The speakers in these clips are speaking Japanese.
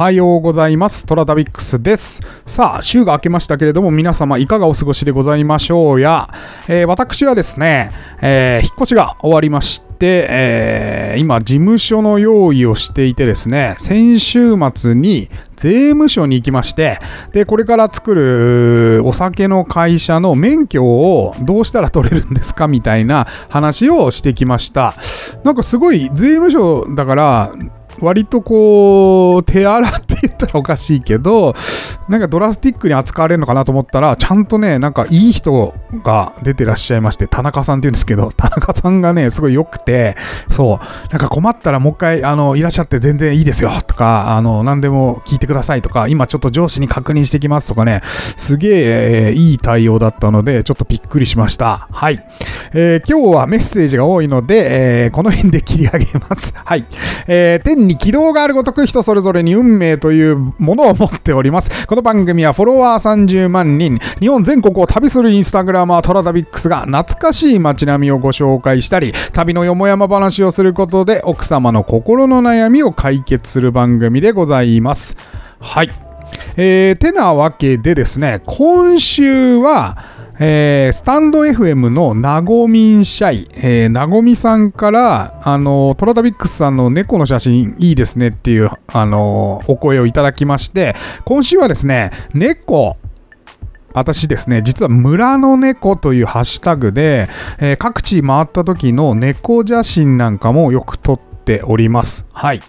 はようございます。トラタビックスです。さあ、週が明けましたけれども、皆様いかがお過ごしでございましょうや、えー私はですね、えー引っ越しが終わりまして、えー今、事務所の用意をしていてですね、先週末に税務署に行きまして、で、これから作るお酒の会社の免許をどうしたら取れるんですかみたいな話をしてきました。なんかすごい税務署だから、割とこう、手荒って言ったらおかしいけど、なんかドラスティックに扱われるのかなと思ったら、ちゃんとね、なんかいい人が出てらっしゃいまして、田中さんって言うんですけど、田中さんがね、すごい良くて、そう、なんか困ったらもう一回、あの、いらっしゃって全然いいですよとか、あの、何でも聞いてくださいとか、今ちょっと上司に確認してきますとかね、すげえいい対応だったので、ちょっとびっくりしました。はい。えー今日はメッセージが多いので、えーこの辺で切り上げます。はい。えー天に軌道があるごとく人それぞれに運命というものを持っております。このの番組はフォロワー30万人、日本全国を旅するインスタグラマートラダビックスが懐かしい街並みをご紹介したり、旅のよもやま話をすることで奥様の心の悩みを解決する番組でございます。はい。えーてなわけでですね、今週は、えースタンド FM のなごみんシャイ、えーなごみさんから、あの、トラタビックスさんの猫の写真いいですねっていう、あの、お声をいただきまして、今週はですね、猫、私ですね、実は村の猫というハッシュタグで、えー各地回った時の猫写真なんかもよく撮っております。はい。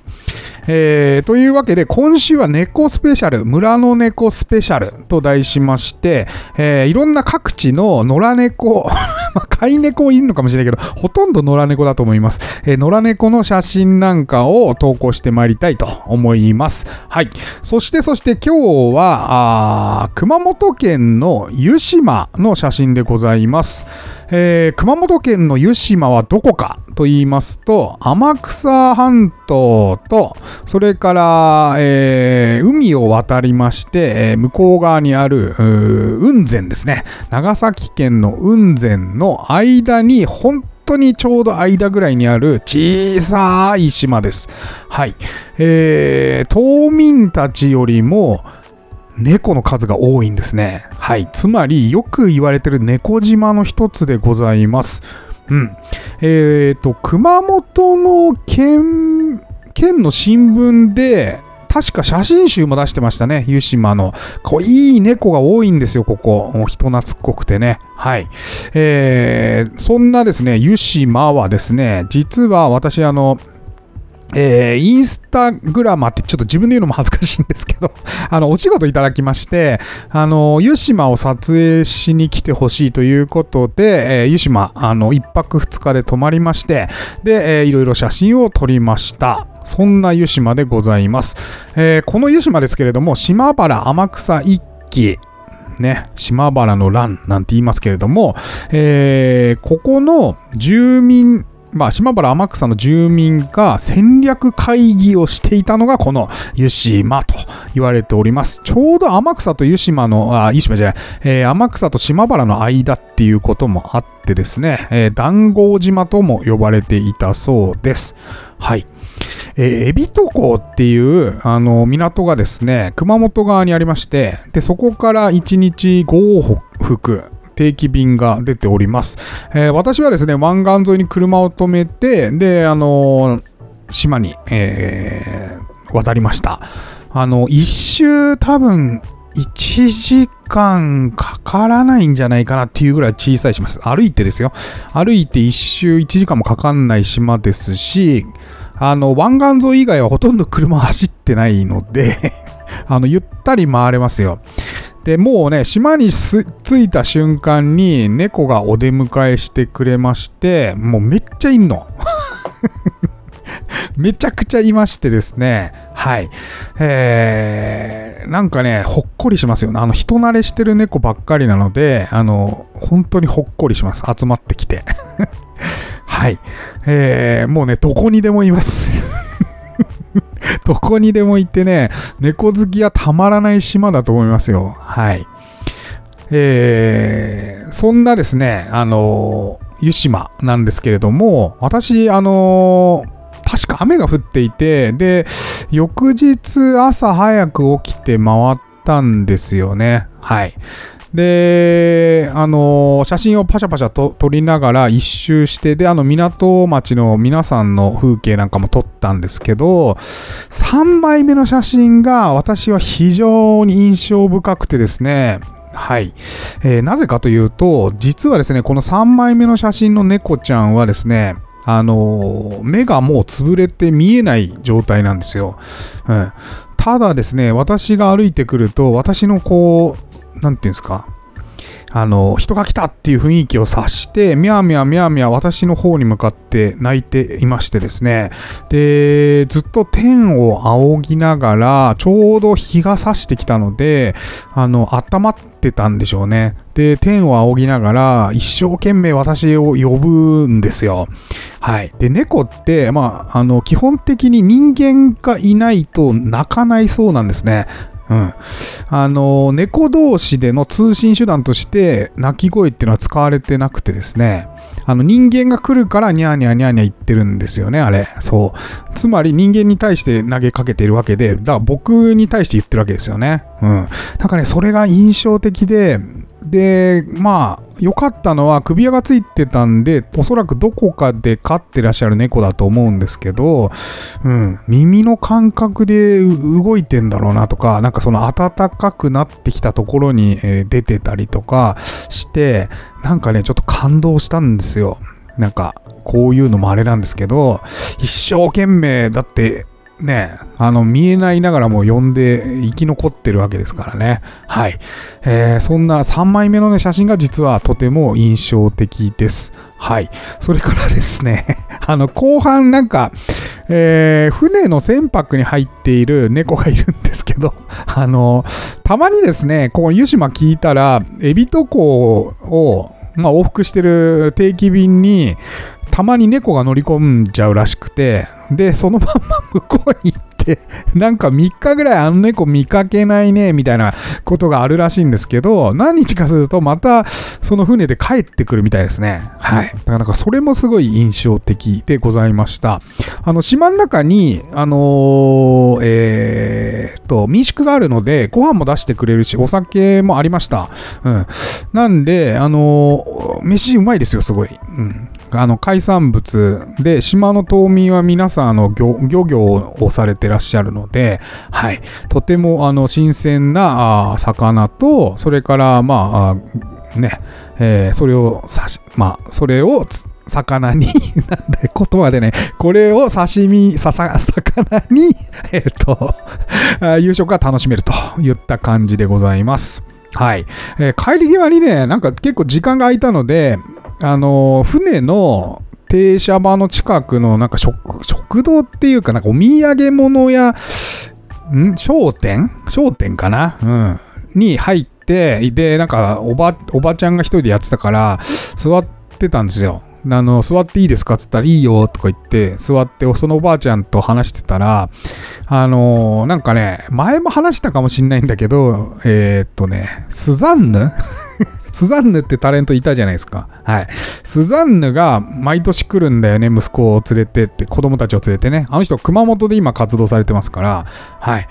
えーというわけで、今週は猫スペシャル、村の猫スペシャルと題しまして、えーいろんな各地の野良猫、まあ飼い猫いるのかもしれないけど、ほとんど野良猫だと思います。えー野良猫の写真なんかを投稿してまいりたいと思います。はい。そして、そして今日は、あー熊本県の湯島の写真でございます。えー熊本県の湯島はどこかと言いますと、天草半島と、それから、えー海を渡りまして、えー向こう側にある、雲仙ですね。長崎県の雲仙の間に、本当にちょうど間ぐらいにある小さい島です。はい。えー島民たちよりも、猫の数が多いんですね。はい。つまり、よく言われてる猫島の一つでございます。うん。えっ、と、熊本の県、県の新聞で、確か写真集も出してましたね、湯島の。こういい猫が多いんですよ、ここ。人懐っこくてね。はい。えーそんなですね、湯島はですね、実は私、あの、えーインスタグラマーってちょっと自分で言うのも恥ずかしいんですけど、あの、お仕事いただきまして、あの、湯島を撮影しに来てほしいということで、えー湯島、あの、一泊二日で泊まりまして、で、えーいろいろ写真を撮りました。そんな湯島でございます。えーこの湯島ですけれども、島原天草一揆、ね、島原の乱なんて言いますけれども、えーここの住民、まあ、島原天草の住民が戦略会議をしていたのがこの湯島と言われております。ちょうど天草と湯島の、あ、湯島じゃない、えー天草と島原の間っていうこともあってですね、えー談合島とも呼ばれていたそうです。はい。えー、海老戸港っていうあの港がですね、熊本側にありまして、でそこから1日5往復、定期便が出ております。えー私はですね、湾岸沿いに車を止めて、で、あのー島に、えー渡りました。あの、一周多分、1時間かからないんじゃないかなっていうぐらい小さい島です。歩いてですよ。歩いて一周1時間もかかんない島ですし、あの、湾岸沿い以外はほとんど車走ってないので、あの、ゆったり回れますよ。で、もうね、島に着いた瞬間に猫がお出迎えしてくれまして、もうめっちゃいんの。めちゃくちゃいましてですね。はい。えー、なんかね、ほっこりしますよね。あの、人慣れしてる猫ばっかりなので、あの、本当にほっこりします。集まってきて。はい。えー、もうね、どこにでもいます。どこにでも行ってね、猫好きはたまらない島だと思いますよ。はい。えー、そんなですね、あの湯島なんですけれども、私、あの確か雨が降っていて、で、翌日朝早く起きて回ったんですよね。はい。で、あの写真をパシャパシャと撮りながら一周して、で、あの、港町の皆さんの風景なんかも撮ったんですけど、3枚目の写真が私は非常に印象深くてですね、はい、えー、なぜかというと、実はですね、この3枚目の写真の猫ちゃんはですね、あのー、目がもう潰れて見えない状態なんですよ。うん、ただですね、私が歩いてくると、私のこう、なんていうんですか、あの、人が来たっていう雰囲気を察して、みゃみゃみゃみゃ私の方に向かって泣いていましてですね。で、ずっと天を仰ぎながら、ちょうど日が差してきたので、あの、温まってたんでしょうね。で、天を仰ぎながら、一生懸命私を呼ぶんですよ。はい。で、猫って、まあ、あの、基本的に人間がいないと泣かないそうなんですね。うん。あの、猫同士での通信手段として、鳴き声っていうのは使われてなくてですね、あの、人間が来るからニャーニャーニャーニャー言ってるんですよね、あれ。そう。つまり人間に対して投げかけてるわけで、だから僕に対して言ってるわけですよね。うん。なんかね、それが印象的で、で、まあ、良かったのは首輪がついてたんで、おそらくどこかで飼ってらっしゃる猫だと思うんですけど、うん、耳の感覚で動いてんだろうなとか、なんかその暖かくなってきたところに、え出てたりとかして、なんかね、ちょっと感動したんですよ。なんか、こういうのもあれなんですけど、一生懸命、だってね、あの、見えないながらも呼んで生き残ってるわけですからね。はい。えー、そんな3枚目のね、写真が実はとても印象的です。はい。それからですね、あの、後半なんか、えー、船の船舶に入っている猫がいるんですけど、あの、たまにですね、この湯島聞いたら、エビト港を、まあ、往復してる定期便に、たまに猫が乗り込んじゃうらしくて、で、そのまま向こうに行って、なんか3日ぐらいあの猫見かけないね、みたいなことがあるらしいんですけど、何日かするとまたその船で帰ってくるみたいですね。はい。だからなかそれもすごい印象的でございました。あの、島の中に、あのー、えー、と、民宿があるので、ご飯も出してくれるし、お酒もありました。うん。なんで、あのー、飯うまいですよ、すごい。うん。あの海産物で島の島民は皆さんあの漁業をされてらっしゃるので、はい、とてもあの新鮮な魚とそれからまあね、えー、それをさしまあそれを魚に、なんだ言葉でね、これを刺身、さ、魚に、えっ、ー、と、夕食が楽しめるといった感じでございます。はい。えー、帰り際にね、なんか結構時間が空いたので、あの、船の停車場の近くのなんか食食堂っていうかなんかお土産物や、ん？商店？商店かな？うん。に入って、で、なんかおば、おばちゃんが一人でやってたから、座ってたんですよ。あの、座っていいですか？って言ったらいいよとか言って、座って、そのおばあちゃんと話してたら、あのなんかね、前も話したかもしんないんだけど、えー、っとね、スザンヌ？スザンヌってタレントいたじゃないですか。はい。スザンヌが毎年来るんだよね、息子を連れてって、子供たちを連れてね。あの人、熊本で今活動されてますから、はい。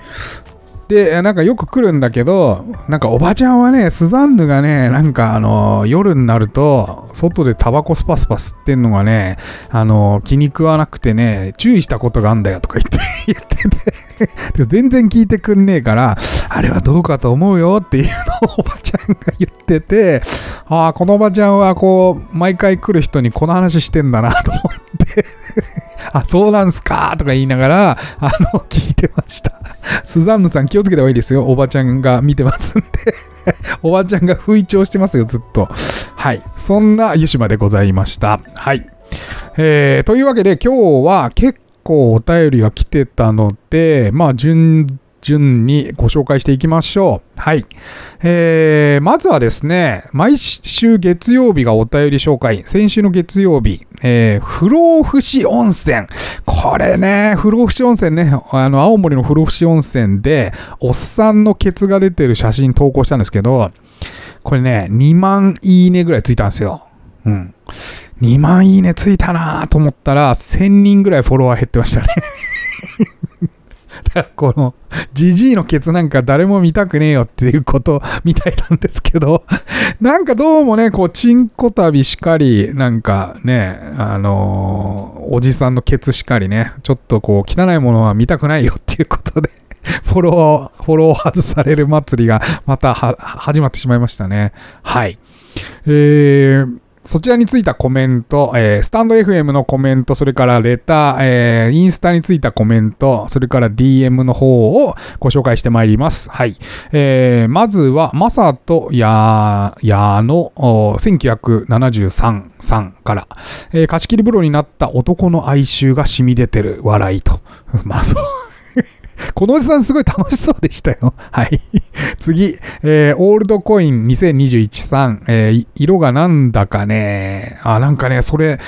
で、なんかよく来るんだけど、なんかおばちゃんはね、スザンヌがね、なんかあの、夜になると、外でタバコスパスパ吸ってんのがね、あの、気に食わなくてね、注意したことがあんだよとか言って 言ってて。全然聞いてくんねえから、あれはどうかと思うよっていうのをおばちゃんが言ってて、ああ、このおばちゃんはこう、毎回来る人にこの話してんだなと思って。あ、そうなんすか？とか言いながら、あの、聞いてました。スザンヌさん気をつけた方がいいですよ。おばちゃんが見てますんで おばちゃんが吹聴してますよ、ずっと。はい。そんな湯島でございました。はい。えー、というわけで今日は結構お便りが来てたので、まあ、順順にご紹介していきましょう。はい。えー、まずはですね、毎週月曜日がお便り紹介。先週の月曜日、えー、不老不死温泉。これね、不老不死温泉ね、あの、青森の不老不死温泉で、おっさんのケツが出てる写真投稿したんですけど、これね、2万いいねぐらいついたんですよ。うん。2万いいねついたなと思ったら、1000人ぐらいフォロワー減ってましたねだからこの、ジジイのケツなんか誰も見たくねえよっていうことみたいなんですけど、なんかどうもね、こう、チンコ旅しかり、なんかね、あのー、おじさんのケツしかりね、ちょっとこう、汚いものは見たくないよっていうことで、フォロー、フォロー外される祭りがまた始まってしまいましたね。はい。えー、そちらについたコメント、えー、スタンド FM のコメント、それからレター、えー、インスタについたコメント、それから DM の方をご紹介してまいります。はい。えー、まずは、マサとヤーの1973さんから、えー、貸し切り風呂になった男の哀愁が染み出てる笑いと。まあそう。このおじさんすごい楽しそうでしたよ。はい。次、えー、オールドコイン2021さん、えー、色がなんだかね、あ、なんかね、それ、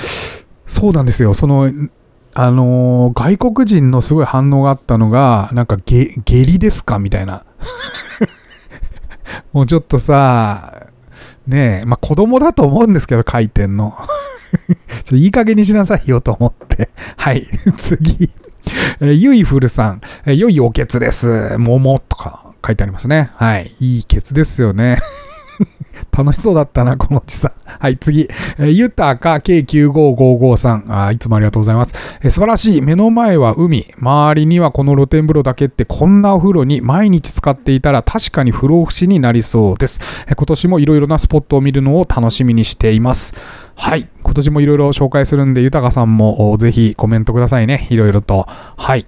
そうなんですよ。その、あのー、外国人のすごい反応があったのが、なんか下、下痢ですかみたいな。もうちょっとさ、ねえ、まあ、子供だと思うんですけど、書いてんの。ちょいい加減にしなさいよと思って。はい。次。えー、ゆいふるさん、えー、良いおけつです。桃とか書いてありますね。はい。いいケツですよね。楽しそうだったな、このおじさん。はい、次。えー、ゆたか K9555 さんあ。いつもありがとうございます、えー、素晴らしい。目の前は海。周りにはこの露天風呂だけってこんなお風呂に毎日使っていたら確かに不老不死になりそうです。えー、今年もいろいろなスポットを見るのを楽しみにしています。はい。今年もいろいろ紹介するんで、豊さんもぜひコメントくださいね。いろいろと。はい。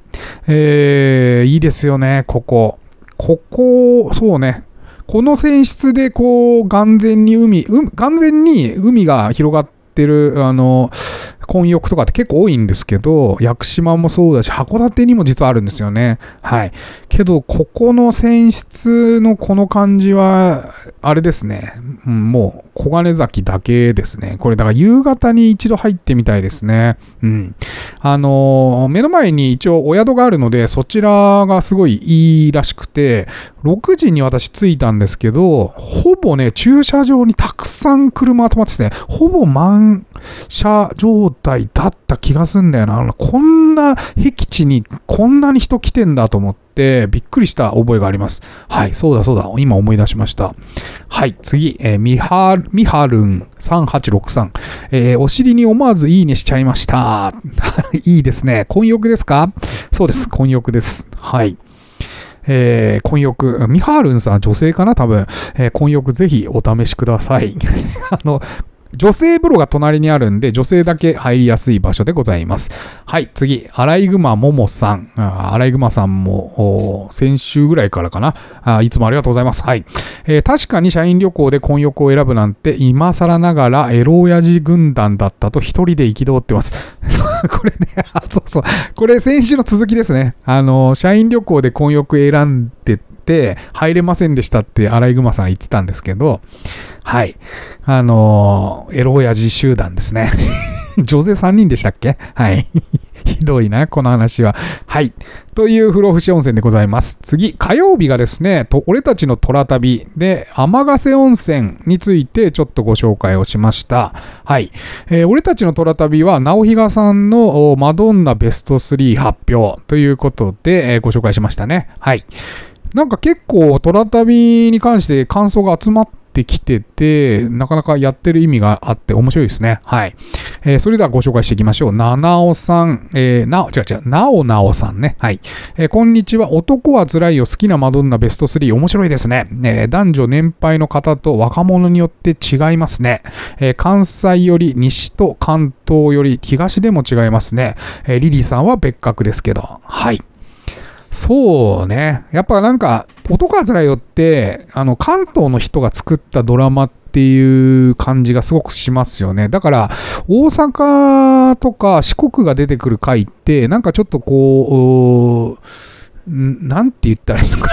えー、いいですよね、ここ。ここ、そうね。この泉質でこう、完全に海、う眼前に海が広がってる、あの、混浴とかって結構多いんですけど、屋久島もそうだし、函館にも実はあるんですよね。はい。けど、ここの泉質のこの感じは、あれですね。うん、もう、小金崎だけですね。これ、だから夕方に一度入ってみたいですね。うん。あのー、目の前に一応お宿があるので、そちらがすごいいいらしくて、6時に私着いたんですけど、ほぼね、駐車場にたくさん車止まってて、ほぼ満車状態だった気がすんだよな。こんな僻地にこんなに人来てんだと思って、びっくりした覚えがあります。はい、そうだそうだ。今思い出しました。はい、次、えー、みは、みはるん3863。えー、お尻に思わずいいねしちゃいました。いいですね。混浴ですか？そうです。混浴です。はい。えー、混浴、ミハールンさん女性かな？多分、えー、混浴ぜひお試しください。あの、女性風呂が隣にあるんで、女性だけ入りやすい場所でございます。はい、次、アライグマももさん。アライグマさんも、先週ぐらいからかなあ。いつもありがとうございます。はい。えー、確かに社員旅行で婚浴を選ぶなんて、今更ながらエロ親父軍団だったと一人で憤ってます。これね、あ、そうそう。これ先週の続きですね。あの、社員旅行で婚浴選んでて、入れませんでしたってアライグマさん言ってたんですけど、はい。あのー、エロ親父集団ですね。女性3人でしたっけ？はい。ひどいな、この話は。はい。という不老不死温泉でございます。次、火曜日がですね、と俺たちの虎旅で、天ヶ瀬温泉についてちょっとご紹介をしました。はい。えー、俺たちの虎旅は、直比嘉さんのマドンナベスト3発表ということで、えー、ご紹介しましたね。はい。なんか結構、虎旅に関して感想が集まってきてて、なかなかやってる意味があって面白いですね。はい。えー、それではご紹介していきましょう。ななおさん、えー、なお、違う違う、なおなおさんね。はい。えー、こんにちは。男は辛いよ。好きなマドンナベスト3。面白いですね。え、男女年配の方と若者によって違いますね。え、関西より西と関東より東でも違いますね。え、リリーさんは別格ですけど。はい。そうね。やっぱなんか、男はつらよって、あの、関東の人が作ったドラマっていう感じがすごくしますよね。だから、大阪とか四国が出てくる回って、なんかちょっとこう、なんて言ったらいいのか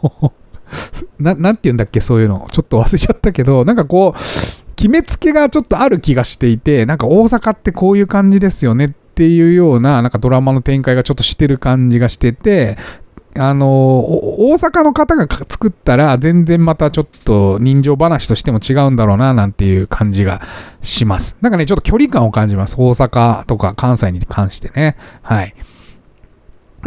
な。ななんて言うんだっけ、そういうの。ちょっと忘れちゃったけど、なんかこう、決めつけがちょっとある気がしていて、なんか大阪ってこういう感じですよねっっていうような、なんかドラマの展開がちょっとしてる感じがしてて、あの、大阪の方が作ったら全然またちょっと人情話としても違うんだろうななんていう感じがします。なんかね、ちょっと距離感を感じます。大阪とか関西に関してね。はい。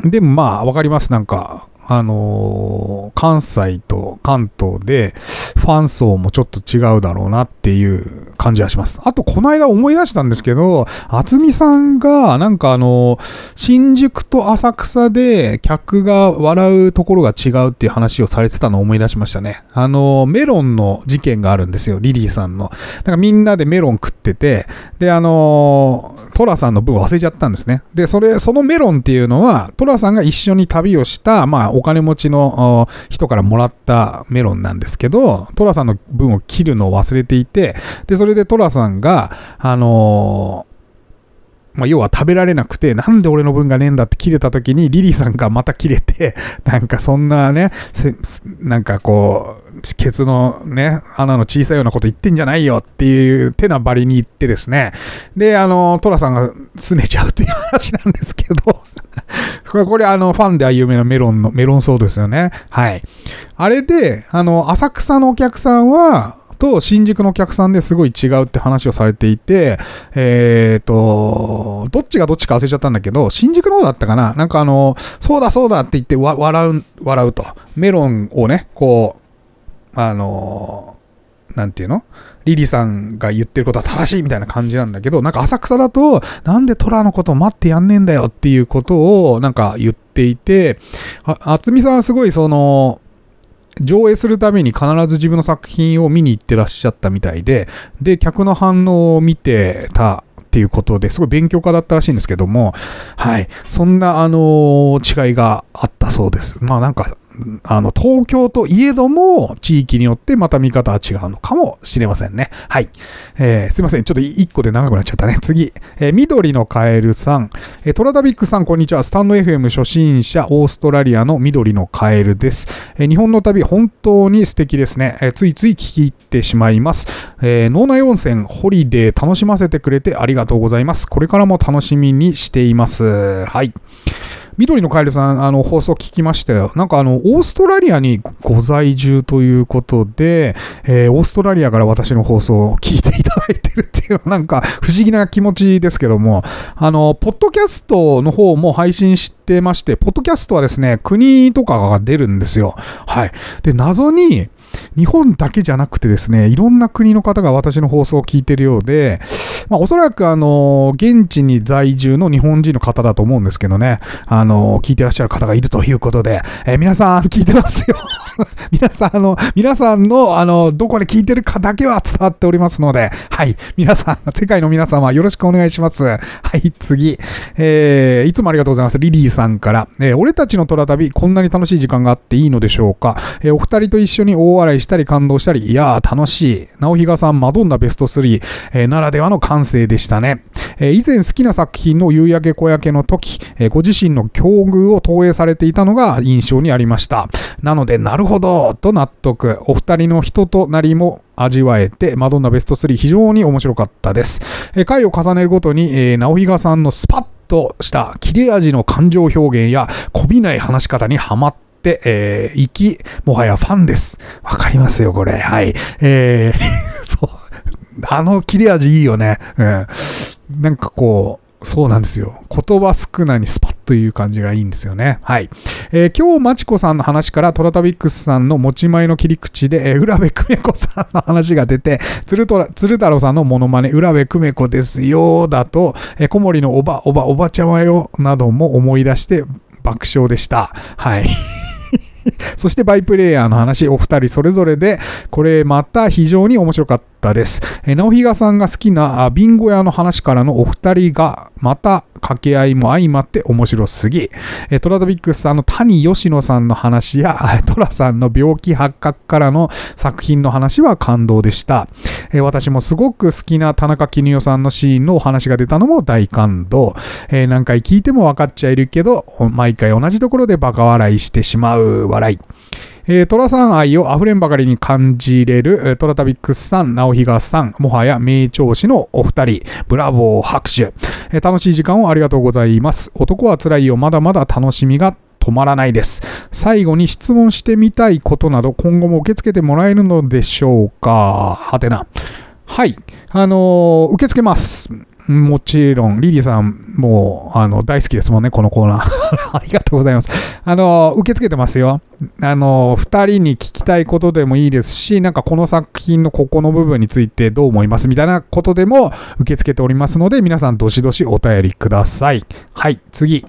でもまあ、わかります。なんか、あのー関西と関東でファン層もちょっと違うだろうなっていう感じはします。あと、この間思い出したんですけど、厚美さんが、なんかあの新宿と浅草で客が笑うところが違うっていう話をされてたのを思い出しましたね。あのメロンの事件があるんですよ、リリーさんの。なんかみんなでメロン食ってて、で、あのトラさんの分忘れちゃったんですね。で、それ、そのメロンっていうのは、トラさんが一緒に旅をした、まあ、お金持ちの人からもらったメロンなんですけど、トラさんの分を切るのを忘れていて、で、それでトラさんが、あのまあ、要は食べられなくて、なんで俺の分がねえんだって切れた時に、リリーさんがまた切れて、なんかそんなね、なんかこう、ケツのね、穴の小さいようなこと言ってんじゃないよっていう手なばりに言ってですね、で、あの、トラさんが拗ねちゃうっていう話なんですけど、これ、これあの、ファンでは有名なメロンの、メロンソードですよね。はい。あれで、あの、浅草のお客さんは、と新宿のお客さんですごい違うって話をされていて、えっ、と、どっちがどっちか忘れちゃったんだけど、新宿の方だったかななんかあの、そうだそうだって言って笑う、笑うと。メロンをね、こう、あの、なんていうの？リリさんが言ってることは正しいみたいな感じなんだけど、なんか浅草だと、なんで虎のことを待ってやんねえんだよっていうことをなんか言っていて、あ厚みさんはすごいその、上映するために必ず自分の作品を見に行ってらっしゃったみたいで、で、客の反応を見てたっていうことですごい勉強家だったらしいんですけども、はい。そんな、あの違いがあったそうです。まあなんか、あの、東京といえども、地域によってまた見方は違うのかもしれませんね。はい。えーすいません。ちょっと一個で長くなっちゃったね。次。えー緑のカエルさん。えートラダビックさん、こんにちは。スタンド FM 初心者、オーストラリアの緑のカエルです。えー日本の旅、本当に素敵ですね。えーついつい聞き入ってしまいます。えー脳内温泉、ホリデー楽しませてくれてありががとうございます。これからも楽しみにしています。はい。緑のカエルさん、あの、放送聞きましたよ。なんかあの、オーストラリアにご在住ということで、えーオーストラリアから私の放送を聞いていただいてるっていうのはなんか不思議な気持ちですけども、あの、ポッドキャストの方も配信してまして、ポッドキャストはですね、国とかが出るんですよ。はい。で、謎に、日本だけじゃなくてですね、いろんな国の方が私の放送を聞いてるようで、まあ、おそらくあの、現地に在住の日本人の方だと思うんですけどね、あの、聞いてらっしゃる方がいるということで、えー皆さん聞いてますよ。皆さん、あの、皆さんの、あの、どこで聞いてるかだけは伝わっておりますので、はい。皆さん、世界の皆様、よろしくお願いします。はい、次。えー、いつもありがとうございます。リリーさんから、えー俺たちの虎旅、こんなに楽しい時間があっていいのでしょうか。えーお二人と一緒に大笑いしたり感動したり、いやー、楽しい。直比嘉さん、マドンナベスト3、えーならではの感性でしたね。えー以前好きな作品の夕焼け小焼けの時、えーご自身の境遇を投影されていたのが印象にありました。なので、なるほど、と納得。お二人の人となりも味わえて、マドンナベスト3非常に面白かったです。えー回を重ねるごとに、えー直比嘉さんのスパッとした切れ味の感情表現や、こびない話し方にはまって、えー、行き、もはやファンです。わかりますよ、これ。はい。えー、そう。あの切れ味いいよね。うん。なんかこう、そうなんですよ。言葉少なにスパッという感じがいいんですよね。はい。えー今日、まちこさんの話から、トラタビックスさんの持ち前の切り口で、えー浦部久美子さんの話が出て、鶴と鶴太郎さんのモノマネ、浦部久美子ですよ、だと、えー小森のおば、おば、おばちゃまよ、なども思い出して爆笑でした。はい。そしてバイプレイヤーの話、お二人それぞれで、これまた非常に面白かったたです。えー直比嘉さんが好きなビンゴ屋の話からのお二人が、また掛け合いも相まって面白すぎ。えートラドビックスさんの谷吉野さんの話や、トラさんの病気発覚からの作品の話は感動でした。えー私もすごく好きな田中絹代さんのシーンのお話が出たのも大感動。えー何回聞いても分かっちゃいるけど、毎回同じところでバカ笑いしてしまう笑い。えー、トラさん愛を溢れんばかりに感じれる、トラタビックスさん、直比嘉さん、もはや名調子のお二人、ブラボー拍手、えー楽しい時間をありがとうございます。男は辛いよ、まだまだ楽しみが止まらないです。最後に質問してみたいことなど今後も受け付けてもらえるのでしょうかはてな。はい。あのー受け付けます。もちろん、リリーさんもあの大好きですもんね、このコーナー。ありがとうございます。あの、受け付けてますよ。あの、二人に聞きたいことでもいいですし、なんかこの作品のここの部分についてどう思いますみたいなことでも受け付けておりますので、皆さんどしどしお便りください。はい、次。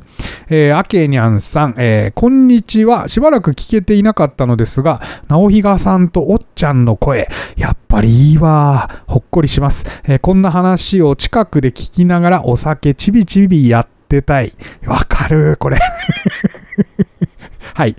えー、あけにゃんさん、えー、こんにちは。しばらく聞けていなかったのですが、直比賀さんとおっちゃんの声、やっぱりいいわ。ほっこりします。えー、こんな話を近くで聞きながらお酒ちびちびやってたい。わかる、これ はい。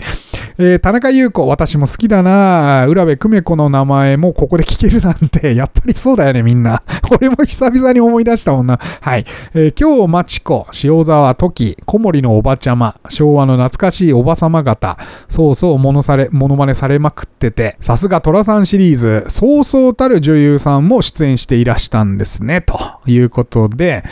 えー、田中優子、私も好きだな浦部久美子の名前もここで聞けるなんて、やっぱりそうだよね、みんな。俺も久々に思い出したもんな。はい。えー、今日、まちこ、塩沢時、小森のおばちゃま、昭和の懐かしいおばさま方、そうそう、ものされ、ものまねされまくってて、さすが寅さんシリーズ、そうそうたる女優さんも出演していらしたんですね、ということで、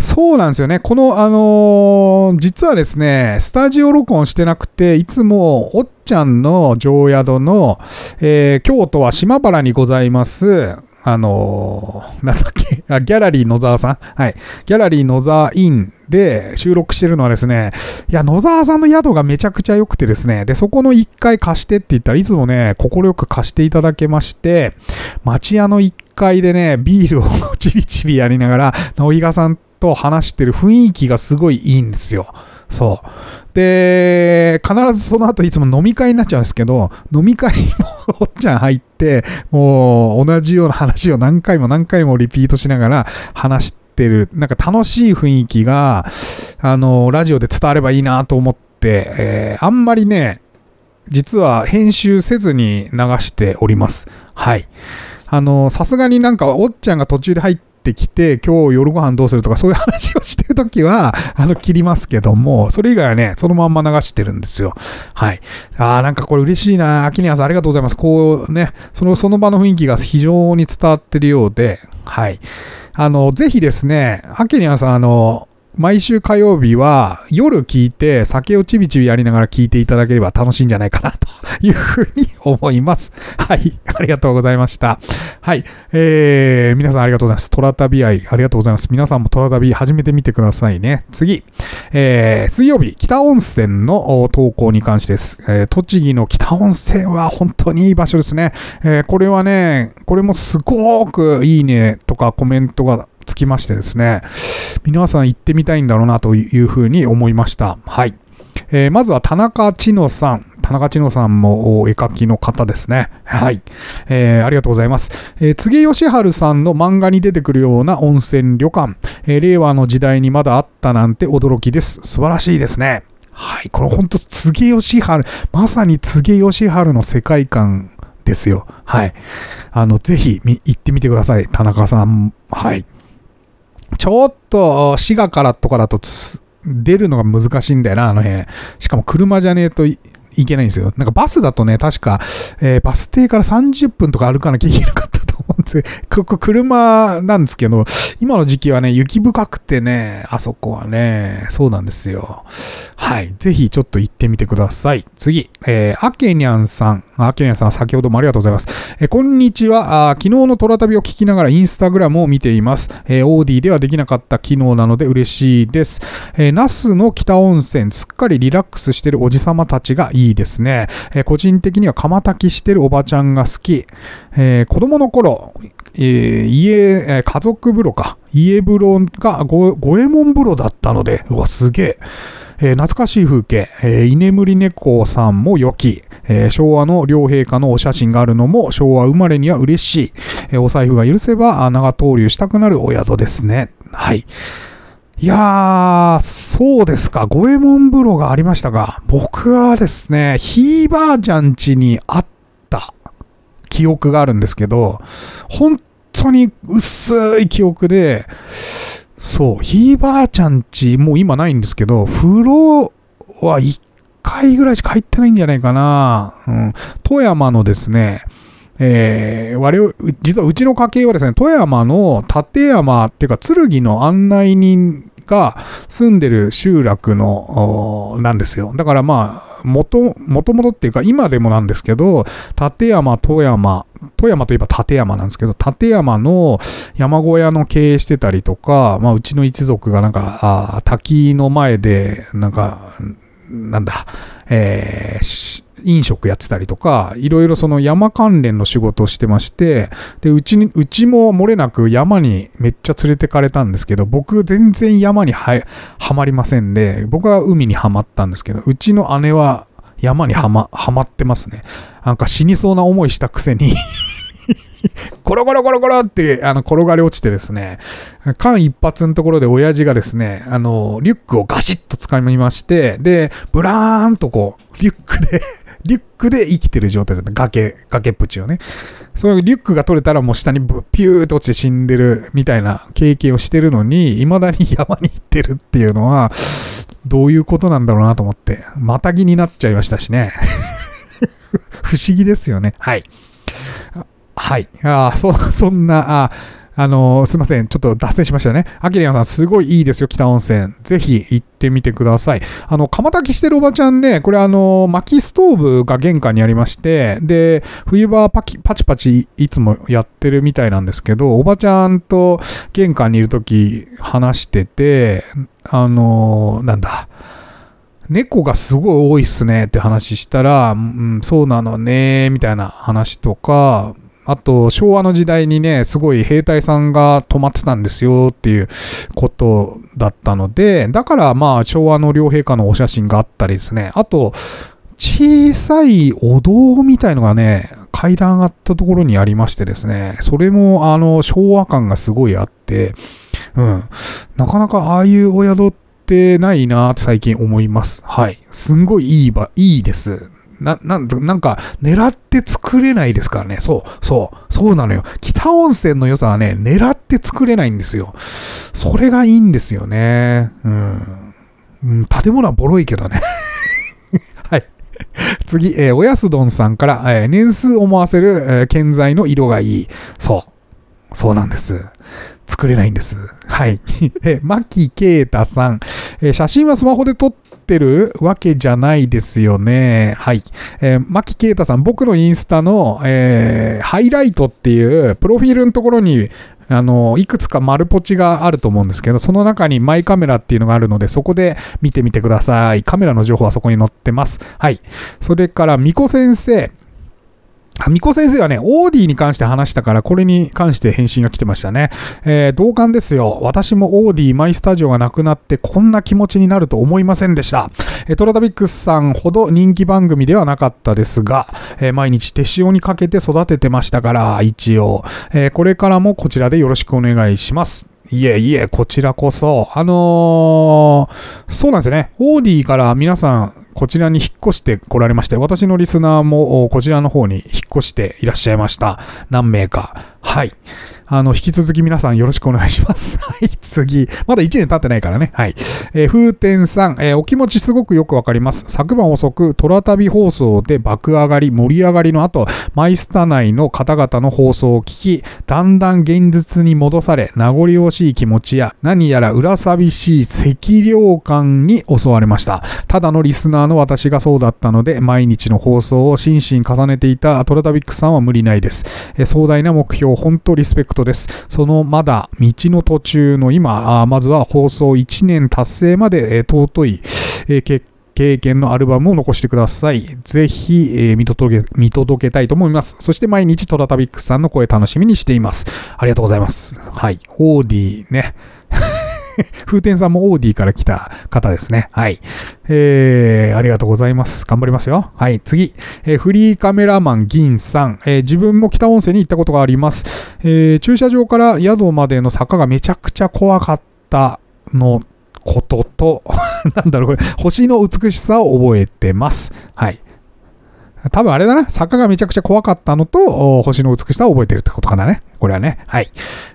そうなんですよね。この、あのー、実はですね、スタジオ録音してなくて、いつも、おっちゃんの常宿の、えー、京都は島原にございます、あのー、なんだっけあ、ギャラリー野沢さんはい。ギャラリー野沢インで収録してるのはですね、いや、野沢さんの宿がめちゃくちゃ良くてですね、で、そこの1回貸してって言ったらいつもね、快く貸していただけまして、町屋の1階でね、ビールをちびちびやりながら、野井賀さんと話してる雰囲気がすごいいいんですよ。そう。で、必ずその後いつも飲み会になっちゃうんですけど、飲み会もおっちゃん入って、もう同じような話を何回も何回もリピートしながら話してる、なんか楽しい雰囲気が、あの、ラジオで伝わればいいなと思って、えー、あんまりね、実は編集せずに流しております。はい。あの、さすがになんかおっちゃんが途中で入ってきて、今日夜ご飯どうするとかそういう話をしてるときは、あの、切りますけども、それ以外はね、そのまんま流してるんですよ。はい。ああ、なんかこれ嬉しいな。秋宮さんありがとうございます。こうね、その、その場の雰囲気が非常に伝わってるようで、はい。あの、ぜひですね、秋宮さん、あの、毎週火曜日は夜聞いて酒をちびちびやりながら聞いていただければ楽しいんじゃないかなというふうに思います。はい。ありがとうございました。はい。えー、皆さんありがとうございます。トラ旅愛ありがとうございます。皆さんもトラ旅始めてみてくださいね。次。えー、水曜日、北温泉の投稿に関してです。えー、栃木の北温泉は本当にいい場所ですね。えー、これはね、これもすごくいいねとかコメントがつきましてですね、皆さん行ってみたいんだろうなというふうに思いました。はい。えー、まずは田中千乃さん。田中千乃さんも絵描きの方ですね。はい。えー、ありがとうございます。えー、柘義治さんの漫画に出てくるような温泉旅館、えー、令和の時代にまだあったなんて驚きです。素晴らしいですね。はい。これ本当、柘義治、まさに柘義治の世界観ですよ。はい。あの、ぜひ行ってみてください。田中さん。はい。ちょっと滋賀からとかだと出るのが難しいんだよな、あの辺。しかも車じゃねえといけないんですよ。なんかバスだとね、確か、えー、バス停から30分とか歩かなきゃいけなかったと思うんですよ ここ車なんですけど、今の時期はね、雪深くてね、あそこはね、そうなんですよ。はい。ぜひちょっと行ってみてください。次、えー、アケニャンさん。アケニャンさん、先ほどもありがとうございます。え、こんにちは。あ昨日のトラ旅を聞きながらインスタグラムを見ています。えー、オーディではできなかった機能なので嬉しいです。えー、那須の北温泉、すっかりリラックスしてるおじさまたちがいいですね。えー、個人的には釜炊きしてるおばちゃんが好き。えー、子供の頃、えー、家、え、家族風呂か。家風呂が五右衛門風呂だったので、うわ、すげえ。えー、懐かしい風景、えー、居眠り猫さんも良き、えー、昭和の両陛下のお写真があるのも昭和生まれには嬉しい、えお財布が許せば長投留したくなるお宿ですね。はい。いやー、そうですか。五右衛門風呂がありましたが、僕はですね、ひいばあちゃん家にあった記憶があるんですけど、本当に薄い記憶で、そう、ひいばあちゃんち、もう今ないんですけど、風呂は1回ぐらいしか入ってないんじゃないかな。うん。富山のですね、えー、我々、実はうちの家系はですね、富山の立山っていうか、剣の案内人が住んでる集落の、なんですよ。だからまあ、もと、もとっていうか今でもなんですけど、立山、富山、富山といえば立山なんですけど、立山の山小屋の経営してたりとか、まあうちの一族がなんか、あ滝の前で、なんか、なんだ、えー、飲食やってたりとか、いろいろその山関連の仕事をしてまして、で、うちに、うちも漏れなく山にめっちゃ連れてかれたんですけど、僕全然山にははまりませんで、僕は海にはまったんですけど、うちの姉は山にはま、はまってますね。なんか死にそうな思いしたくせに コロコロコロコロって、あの、転がり落ちてですね、間一髪のところで親父がですね、あの、リュックをガシッと掴みまして、で、ブラーンとこう、リュックで リュックで生きてる状態だった。崖、崖っぷちをね。そのリュックが取れたらもう下にピューと落ちて死んでるみたいな経験をしてるのに、未だに山に行ってるっていうのは、どういうことなんだろうなと思って、またぎになっちゃいましたしね。不思議ですよね。はい。はい。あそ、そんな、ああのー、すいません。ちょっと脱線しましたね。アキレアさん、すごいいいですよ、北温泉。ぜひ行ってみてください。あの、釜炊きしてるおばちゃんね、これあの、薪ストーブが玄関にありまして、で、冬場パキパチパチいつもやってるみたいなんですけど、おばちゃんと玄関にいるとき話してて、あのー、なんだ。猫がすごい多いっすねって話したら、うん、そうなのね、みたいな話とか、あと、昭和の時代にね、すごい兵隊さんが泊まってたんですよっていうことだったので、だからまあ、昭和の両陛下のお写真があったりですね。あと、小さいお堂みたいのがね、階段上がったところにありましてですね、それもあの、昭和感がすごいあって、うん。なかなかああいうお宿ってないなって最近思います。はい。すんごいいいば、いいです。な、ななんか、狙って作れないですからね。そう、そう、そうなのよ。北温泉の良さはね、狙って作れないんですよ。それがいいんですよね。うん。うん、建物はボロいけどね。はい。次、えー、おやすどんさんから、えー、年数思わせる、えー、建材の色がいい。そう。そうなんです。作れないんです。はい。え、牧啓太さん、えー、写真はスマホで撮っててるわけじゃないですよね。はい。えー、牧啓太さん、僕のインスタの、えー、ハイライトっていう、プロフィールのところに、あの、いくつか丸ポチがあると思うんですけど、その中にマイカメラっていうのがあるので、そこで見てみてください。カメラの情報はそこに載ってます。はい。それから、みこ先生。みこ先生はね、オーディに関して話したから、これに関して返信が来てましたね。えー、同感ですよ。私もオーディマイスタジオがなくなって、こんな気持ちになると思いませんでした。えー、トラタビックスさんほど人気番組ではなかったですが、えー、毎日手塩にかけて育ててましたから、一応、えー、これからもこちらでよろしくお願いします。いえいえ、こちらこそ。あのー、そうなんですよね。オーディから皆さん、こちらに引っ越して来られまして、私のリスナーもこちらの方に引っ越していらっしゃいました。何名か。はい。あの、引き続き皆さんよろしくお願いします。はい、次。まだ1年経ってないからね。はい。えー、風天さん、えー、お気持ちすごくよくわかります。昨晩遅く、虎旅放送で爆上がり、盛り上がりの後、マイスタ内の方々の放送を聞き、だんだん現実に戻され、名残惜しい気持ちや、何やら裏寂しい赤涼感に襲われました。ただのリスナーの私がそうだったので、毎日の放送を心身重ねていたトラタビックさんは無理ないです。えー、壮大な目標、本当リスペクトです。そのまだ道の途中の今、まずは放送1年達成まで、え尊い、え経験のアルバムを残してください。ぜひ、え、見届け、見届けたいと思います。そして毎日トラタビックスさんの声楽しみにしています。ありがとうございます。はい。オーディね。風天さんもオーディから来た方ですね。はい。えー、ありがとうございます。頑張りますよ。はい。次。えー、フリーカメラマン銀さん。えー、自分も北温泉に行ったことがあります。えー、駐車場から宿までの坂がめちゃくちゃ怖かったのことと、なんだろう、これ、星の美しさを覚えてます。はい。多分あれだな。坂がめちゃくちゃ怖かったのと、星の美しさを覚えてるってことかなね。これはね。はい。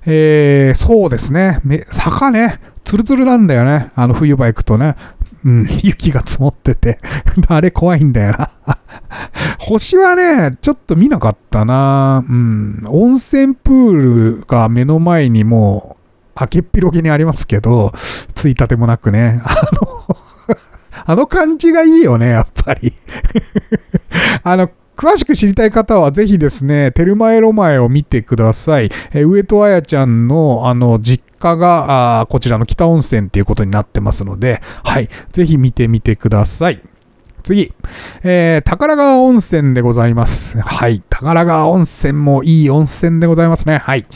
えー、そうですね。坂ね。ツルツルなんだよね。あの冬場行くとね。うん、雪が積もってて。あれ怖いんだよな。星はね、ちょっと見なかったな。うん。温泉プールが目の前にもう、開けっぴろげにありますけど、ついたてもなくね。あのあの感じがいいよね、やっぱり。あの、詳しく知りたい方はぜひですね、テルマエロマエを見てください。え上戸彩ちゃんのあの実家があこちらの北温泉っていうことになってますので、はい、ぜひ見てみてください。次、えー、宝川温泉でございます。はい。宝川温泉もいい温泉でございますね。はい。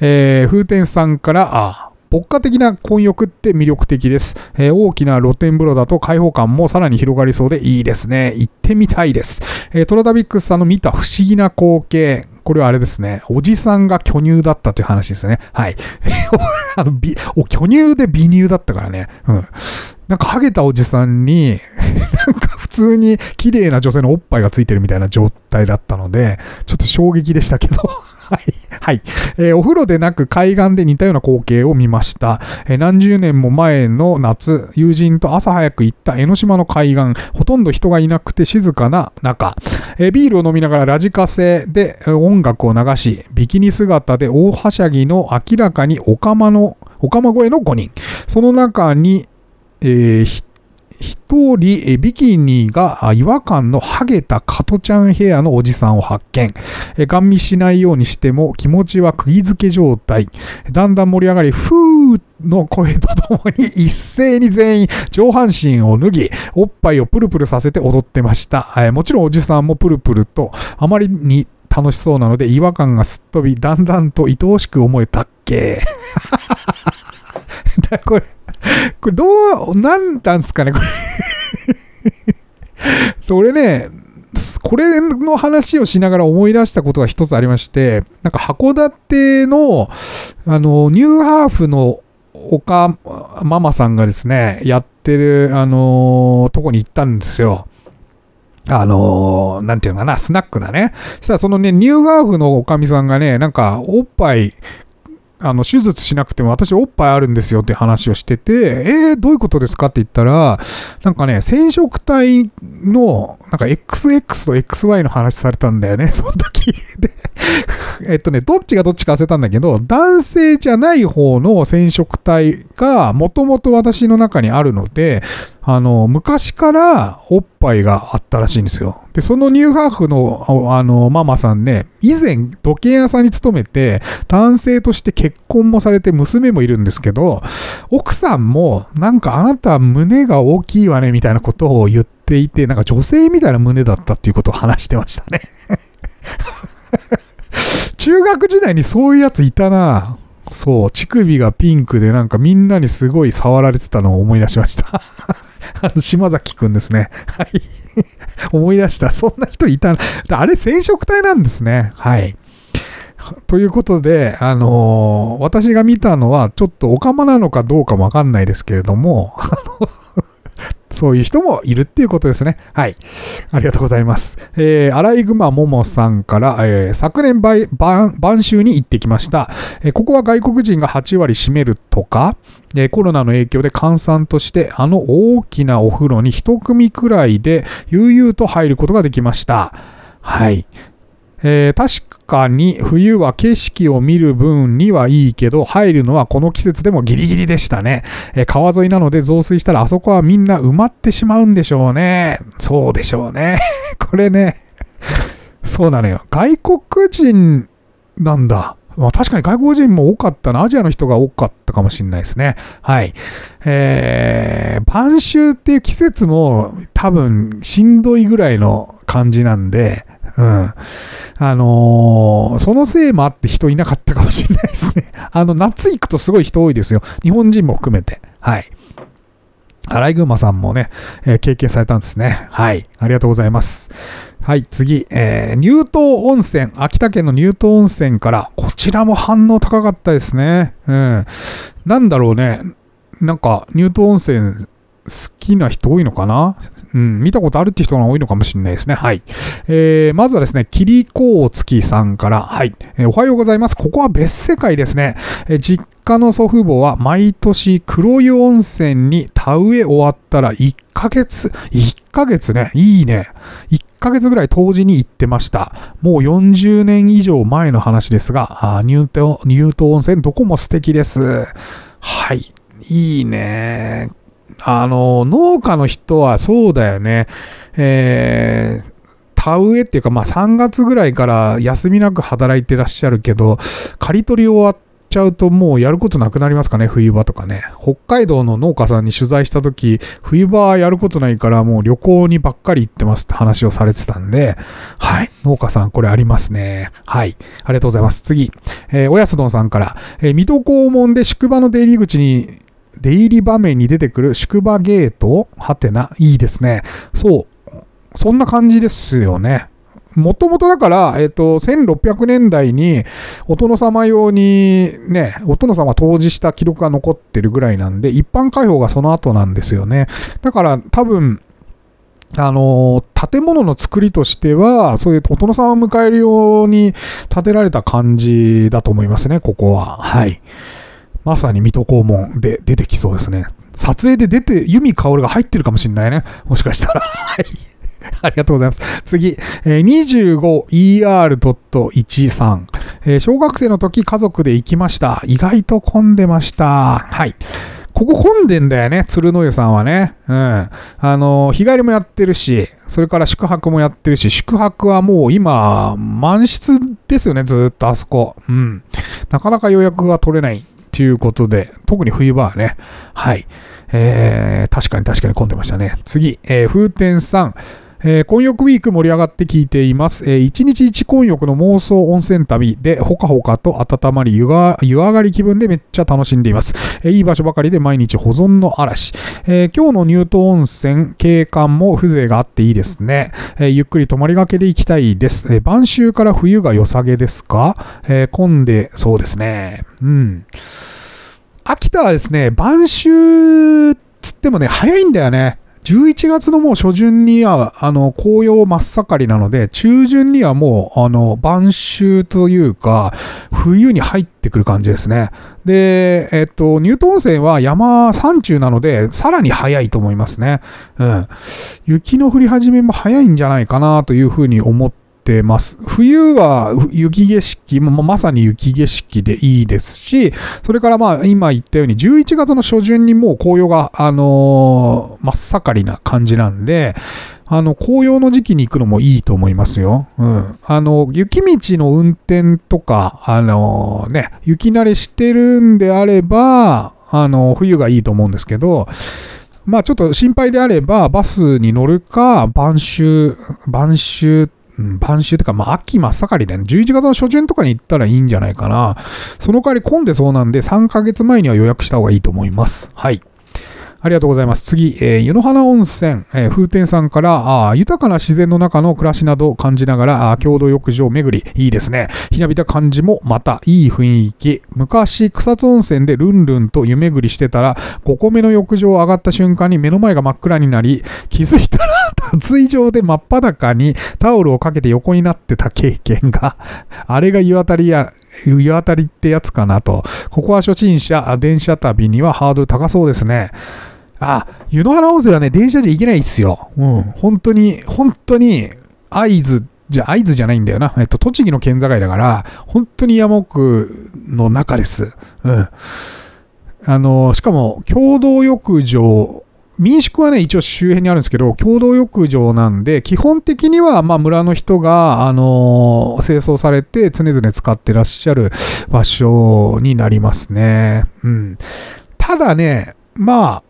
えー、風天さんから、あ、牧歌的な混浴って魅力的です、えー、大きな露天風呂だと開放感もさらに広がりそうでいいですね。行ってみたいです。えー、トラダビックスさんの見た不思議な光景。これはあれですね。おじさんが巨乳だったという話ですね。はい。あのお巨乳で美乳だったからね。うん。なんかハゲたおじさんに、なんか普通に綺麗な女性のおっぱいがついてるみたいな状態だったので、ちょっと衝撃でしたけど。はい。えー、お風呂でなく海岸で似たような光景を見ました。えー、何十年も前の夏、友人と朝早く行った江ノ島の海岸、ほとんど人がいなくて静かな中、えー、ビールを飲みながらラジカセで音楽を流し、ビキニ姿で大はしゃぎの明らかにオカマの、オカマ声の5人。その中に、えー、一人、ビキニが違和感のハゲたカトちゃんヘアのおじさんを発見。ガン見しないようにしても気持ちは釘付け状態。だんだん盛り上がり、ふーの声とともに 一斉に全員上半身を脱ぎ、おっぱいをプルプルさせて踊ってました。もちろんおじさんもプルプルと、あまりに楽しそうなので違和感がすっ飛び、だんだんと愛おしく思えたっけ。こ れ これどう、なんなんすかね、これ 俺ね、これの話をしながら思い出したことが一つありまして、なんか函館の、あの、ニューハーフの岡ママさんがですね、やってる、あのとこに行ったんですよ。あのなんていうのかな、スナックだね。そしたらそのね、ニューハーフのおかみさんがね、なんか、おっぱいあの、手術しなくても私おっぱいあるんですよって話をしてて、えー、どういうことですかって言ったら、なんかね、染色体の、なんか XX と XY の話されたんだよね、その時。で、えっとね、どっちがどっちか忘れたんだけど、男性じゃない方の染色体がもともと私の中にあるので、あの、昔からおっぱいがあったらしいんですよ。で、そのニューハーフの、あの、ママさんね、以前、時計屋さんに勤めて、男性として結婚もされて娘もいるんですけど、奥さんも、なんかあなた胸が大きいわね、みたいなことを言っていて、なんか女性みたいな胸だったっていうことを話してましたね。中学時代にそういうやついたなそう、乳首がピンクでなんかみんなにすごい触られてたのを思い出しましたあの、島崎くんですね。はい。思い出した。そんな人いた。あれ、染色体なんですね。はい。ということで、あのー、私が見たのは、ちょっとオカマなのかどうかもわかんないですけれども、あのそういう人もいるっていうことですね。はい。ありがとうございます。えー、アライグマモモさんから、えー、昨年晩秋に行ってきました、えー、ここは外国人が8割占めるとか、えー、コロナの影響で閑散として、あの大きなお風呂に一組くらいで悠々と入ることができました。はい。えー、確かに冬は景色を見る分にはいいけど、入るのはこの季節でもギリギリでしたね。えー、川沿いなので増水したらあそこはみんな埋まってしまうんでしょうね。そうでしょうね。これね、そうなのよ。外国人なんだ。まあ、確かに外国人も多かったな。アジアの人が多かったかもしれないですね。はい。えー、晩秋っていう季節も多分しんどいぐらいの感じなんで、うん。あのー、そのせいもあって人いなかったかもしれないですね。あの、夏行くとすごい人多いですよ。日本人も含めて。はい。アライグマさんもね、えー、経験されたんですね。はい。ありがとうございます。はい、次、えー、乳頭温泉、秋田県の乳頭温泉から、こちらも反応高かったですね。うん。なんだろうね。なんか、乳頭温泉好きな人多いのかな？うん、見たことあるって人が多いのかもしれないですね。はい。えー、まずはですね、キリコウツキさんから、はい、えー、おはようございます。ここは別世界ですね。えー、実家の祖父母は毎年黒湯温泉に田植え終わったら1ヶ月、1ヶ月ね、いいね。1ヶ月ぐらい当時に行ってました。もう40年以上前の話ですが、あ乳頭乳頭温泉どこも素敵です。はい。いいね。あの、農家の人はそうだよね。えー、田植えっていうか、まあ3月ぐらいから休みなく働いてらっしゃるけど、刈り取り終わっちゃうともうやることなくなりますかね、冬場とかね。北海道の農家さんに取材した時、冬場やることないからもう旅行にばっかり行ってますって話をされてたんで、はい、農家さんこれありますね。はい、ありがとうございます。次、えー、おやすどんさんから、えー、水戸黄門で宿場の出入り口に出入り場面に出てくる宿場ゲートはてな、いいですね。そう。そんな感じですよね。もともとだから、えっ、と、1600年代に、お殿様用にね、お殿様当時した記録が残ってるぐらいなんで、一般開放がその後なんですよね。だから多分、あの、建物の作りとしては、そういうお殿様を迎えるように建てられた感じだと思いますね、ここは。はい。まさに水戸黄門で出てきそうですね。撮影で出て、弓薫が入ってるかもしれないね。もしかしたら。はい。ありがとうございます。次、えー、25ER.13、えー、小学生の時家族で行きました。意外と混んでました。はい。ここ混んでんだよね、鶴の湯さんはね。うん。あの、日帰りもやってるし、それから宿泊もやってるし、宿泊はもう今、満室ですよね、ずっとあそこ。うん。なかなか予約が取れないということで、特に冬場はね。はい。えー、確かに確かに混んでましたね。次、えー、風天さん。えー、混浴ウィーク盛り上がって聞いています。えー、1日1混浴の妄想温泉旅でほかほかと温まり湯が湯上がり気分でめっちゃ楽しんでいます。えー、いい場所ばかりで毎日保存の嵐。えー、今日の乳頭温泉景観も風情があっていいですね。え、ゆっくり泊まりがけで行きたいです。え、晩秋から冬が良さげですか、え、混んでそうですね。うん。秋田はですね、晩秋つってもね、早いんだよね。11月のもう初旬には、あの、紅葉真っ盛りなので、中旬にはもう、あの、晩秋というか、冬に入ってくる感じですね。で、えっと、ニュートン泉は山山中なので、さらに早いと思いますね。うん。雪の降り始めも早いんじゃないかなというふうに思っててます。冬は雪景色、まさに雪景色でいいですし、それからまあ今言ったように11月の初旬にもう紅葉が、あのー、真っ盛りな感じなんで、あの、紅葉の時期に行くのもいいと思いますよ。うん。あの、雪道の運転とか、あのー、ね、雪慣れしてるんであれば、あの、冬がいいと思うんですけど、まあちょっと心配であれば、バスに乗るか、晩秋、晩秋うん、晩秋とか、まあ、秋真っ盛りで、ね、11月の初旬とかに行ったらいいんじゃないかな。その代わり混んでそうなんで、3ヶ月前には予約した方がいいと思います。はい。ありがとうございます。次、えー、湯の花温泉、えー、風天さんからあ、豊かな自然の中の暮らしなどを感じながら、あ郷土浴場巡り、いいですね。ひなびた感じもまたいい雰囲気。昔、草津温泉でルンルンと湯巡りしてたら、5個目の浴場上がった瞬間に目の前が真っ暗になり、気づいたら、脱衣場で真っ裸にタオルをかけて横になってた経験が、あれが湯あたりや、湯あたりってやつかなと。ここは初心者、電車旅にはハードル高そうですね。あ、湯の原温泉はね、電車じゃ行けないっすよ。うん。本当に、本当に、会津、じゃ、会津じゃないんだよな。えっと、栃木の県境だから、本当に山奥の中です。うん。あの、しかも、共同浴場、民宿はね、一応周辺にあるんですけど、共同浴場なんで、基本的には、まあ、村の人が、あの、清掃されて常々使ってらっしゃる場所になりますね。うん。ただね、まあ、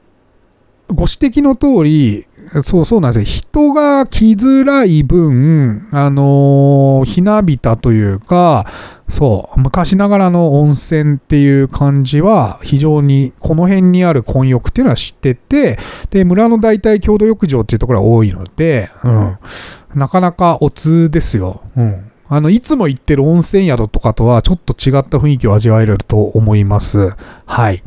ご指摘の通り、そうそうなんですよ。人が来づらい分、あのー、ひなびたというか、そう、昔ながらの温泉っていう感じは、非常にこの辺にある混浴っていうのは知ってて、で、村の大体郷土浴場っていうところが多いので、うん、なかなかお通ですよ。うん。あの、いつも行ってる温泉宿とかとはちょっと違った雰囲気を味わえると思います。はい。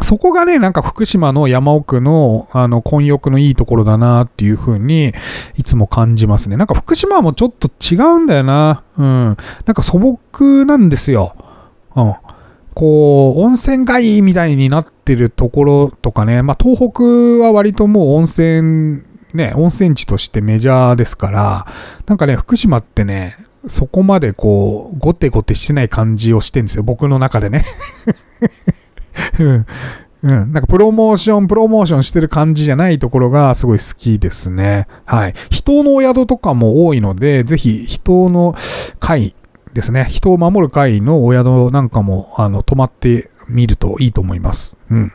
そこがね、なんか福島の山奥の、あの、混浴のいいところだなっていう風に、いつも感じますね。なんか福島もちょっと違うんだよな。うん。なんか素朴なんですよ。うん。こう、温泉街みたいになってるところとかね、まあ東北は割ともう温泉、ね、温泉地としてメジャーですから、なんかね、福島ってね、そこまでこう、ゴテゴテしてない感じをしてるんですよ。僕の中でね。うん。なんかプロモーション、プロモーションしてる感じじゃないところがすごい好きですね。はい。人のお宿とかも多いので、ぜひ人の会ですね。人を守る会のお宿なんかも、あの、泊まってみるといいと思います。うん。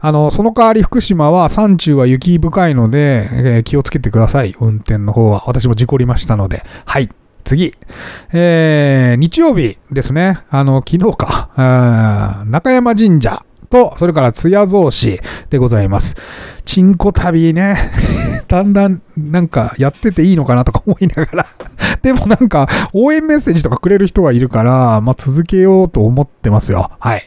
あの、その代わり福島は山中は雪深いので、えー、気をつけてください。運転の方は。私も事故りましたので。はい。次。えー、日曜日ですね。あの、昨日か。中山神社と、それから津屋造市でございます。チンコ旅ね、だんだんなんかやってていいのかなとか思いながら でもなんか応援メッセージとかくれる人がいるから、まあ、続けようと思ってますよ。はい。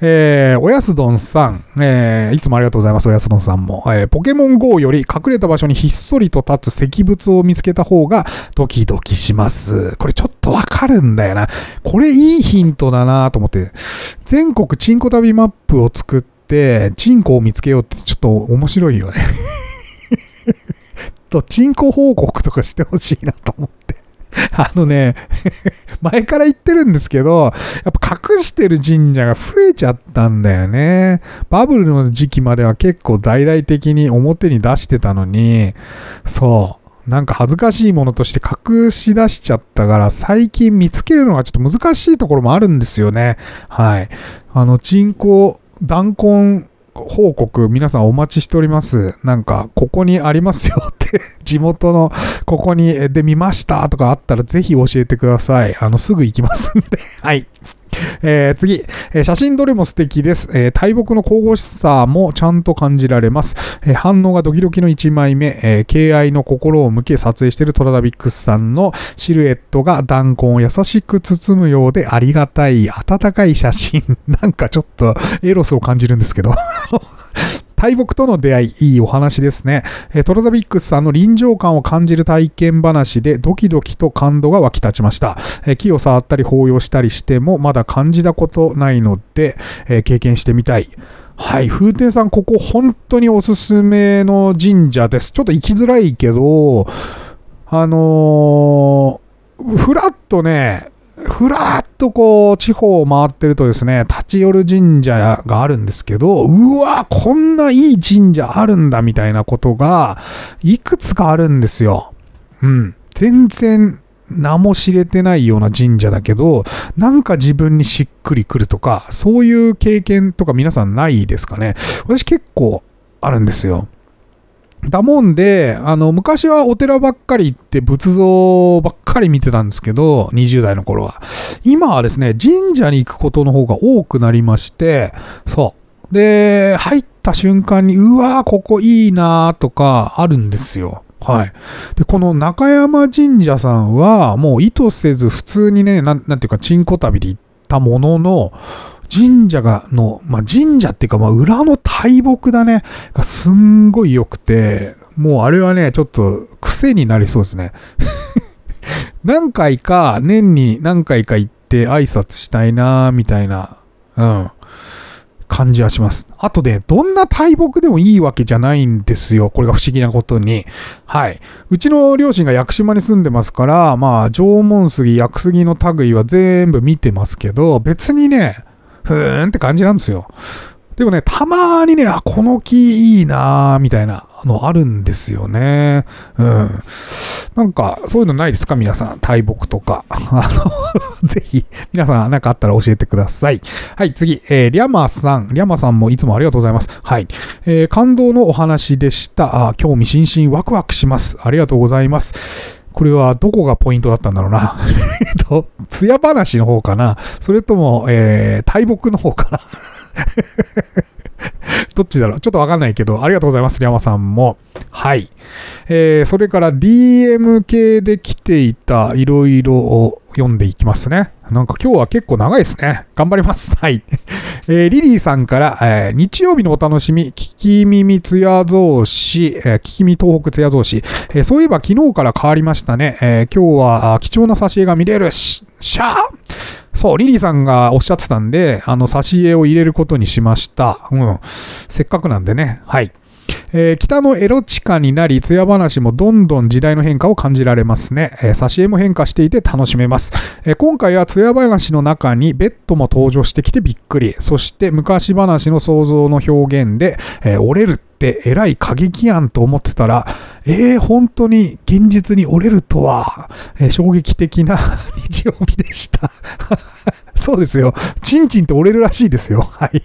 えー、おやすどんさん、えー、いつもありがとうございます、おやすどんさんも。えー、ポケモン GO より隠れた場所にひっそりと立つ石仏を見つけた方がドキドキします。これちょっとわかるんだよな。これいいヒントだなと思って、全国チンコ旅マップを作って、チンコを見つけようってちょっと面白いよね と、チンコ報告とかしてほしいなと思って。あのね 前から言ってるんですけど、やっぱ隠してる神社が増えちゃったんだよね。バブルの時期までは結構大々的に表に出してたのに、そう。なんか恥ずかしいものとして隠し出しちゃったから、最近見つけるのがちょっと難しいところもあるんですよね。はい。あの、チンコ、弾痕報告皆さんお待ちしております。なんか、ここにありますよって 地元のここにで見ましたとかあったらぜひ教えてください。あの、すぐ行きますんではい。えー、次、えー、写真どれも素敵です。えー、大木の神々しさもちゃんと感じられます。え反応がドキドキの1枚目、え敬愛の心を向け撮影しているトラダビックスさんのシルエットが弾痕を優しく包むようでありがたい、温かい写真。なんかちょっとエロスを感じるんですけど 大木との出会い、いいお話ですね。えトロザビックスさんの臨場感を感じる体験話でドキドキと感動が湧き立ちました。え木を触ったり抱擁したりしてもまだ感じたことないので、え経験してみたい。はい、風天さん、ここ本当におすすめの神社です。ちょっと行きづらいけど、あのー、ふらっとね、ふらっとこう、地方を回ってるとですね、立ち寄る神社があるんですけど、うわ、こんないい神社あるんだみたいなことが、いくつかあるんですよ。うん。全然、名も知れてないような神社だけど、なんか自分にしっくりくるとか、そういう経験とか皆さんないですかね？私結構あるんですよ。だもんで、あの、昔はお寺ばっかり行って仏像ばっかり見てたんですけど、20代の頃は。今はですね、神社に行くことの方が多くなりまして、そう。で、入った瞬間に、うわーここいいなーとかあるんですよ。はい。で、この中山神社さんは、もう意図せず普通にね、なん、なんていうか、チンコ旅で行ったものの、神社が、の、まあ、神社っていうか、まあ、裏の大木だね、がすんごい良くて、もうあれはね、ちょっと癖になりそうですね。何回か、年に何回か行って挨拶したいなみたいな、うん、感じはします。あとね、どんな大木でもいいわけじゃないんですよ。これが不思議なことに。はい。うちの両親が屋久島に住んでますから、まあ、縄文杉、屋久杉の類は全部見てますけど、別にね、ふーんって感じなんですよ。でもね、たまにね、あ、この木いいなーみたいなのあるんですよね。うん。なんか、そういうのないですか？皆さん。大木とか。あの ぜひ、皆さん何かあったら教えてください。はい、次。えー、リャマさん。リャマさんもいつもありがとうございます。はい。えー、感動のお話でした。あ、興味津々ワクワクします。ありがとうございます。これはどこがポイントだったんだろうな。えっと、艶話の方かなそれとも、えー、大木の方かな どっちだろう？ちょっとわかんないけど、ありがとうございます、山さんも。はい。えー、それから DM 系で来ていたいろいろを読んでいきますね。なんか今日は結構長いですね。頑張ります。はい。えー、リリーさんから、えー、日曜日のお楽しみ、聞き耳つや増し、えー、聞き耳東北つや増し、えー、そういえば昨日から変わりましたね。えー、今日は貴重な挿絵が見れるし、しゃーそう、リリーさんがおっしゃってたんで、あの、挿絵を入れることにしました。うん。せっかくなんでね。はい。えー、北のエロ地下になり、艶話もどんどん時代の変化を感じられますね。えー、挿絵も変化していて楽しめます。えー、今回は艶話の中にベッドも登場してきてびっくり。そして昔話の想像の表現で、えー、折れるって偉い過激やんと思ってたら、えー、本当に現実に折れるとは、えー、衝撃的な 日曜日でした そうですよ。チンチンって折れるらしいですよ。はい。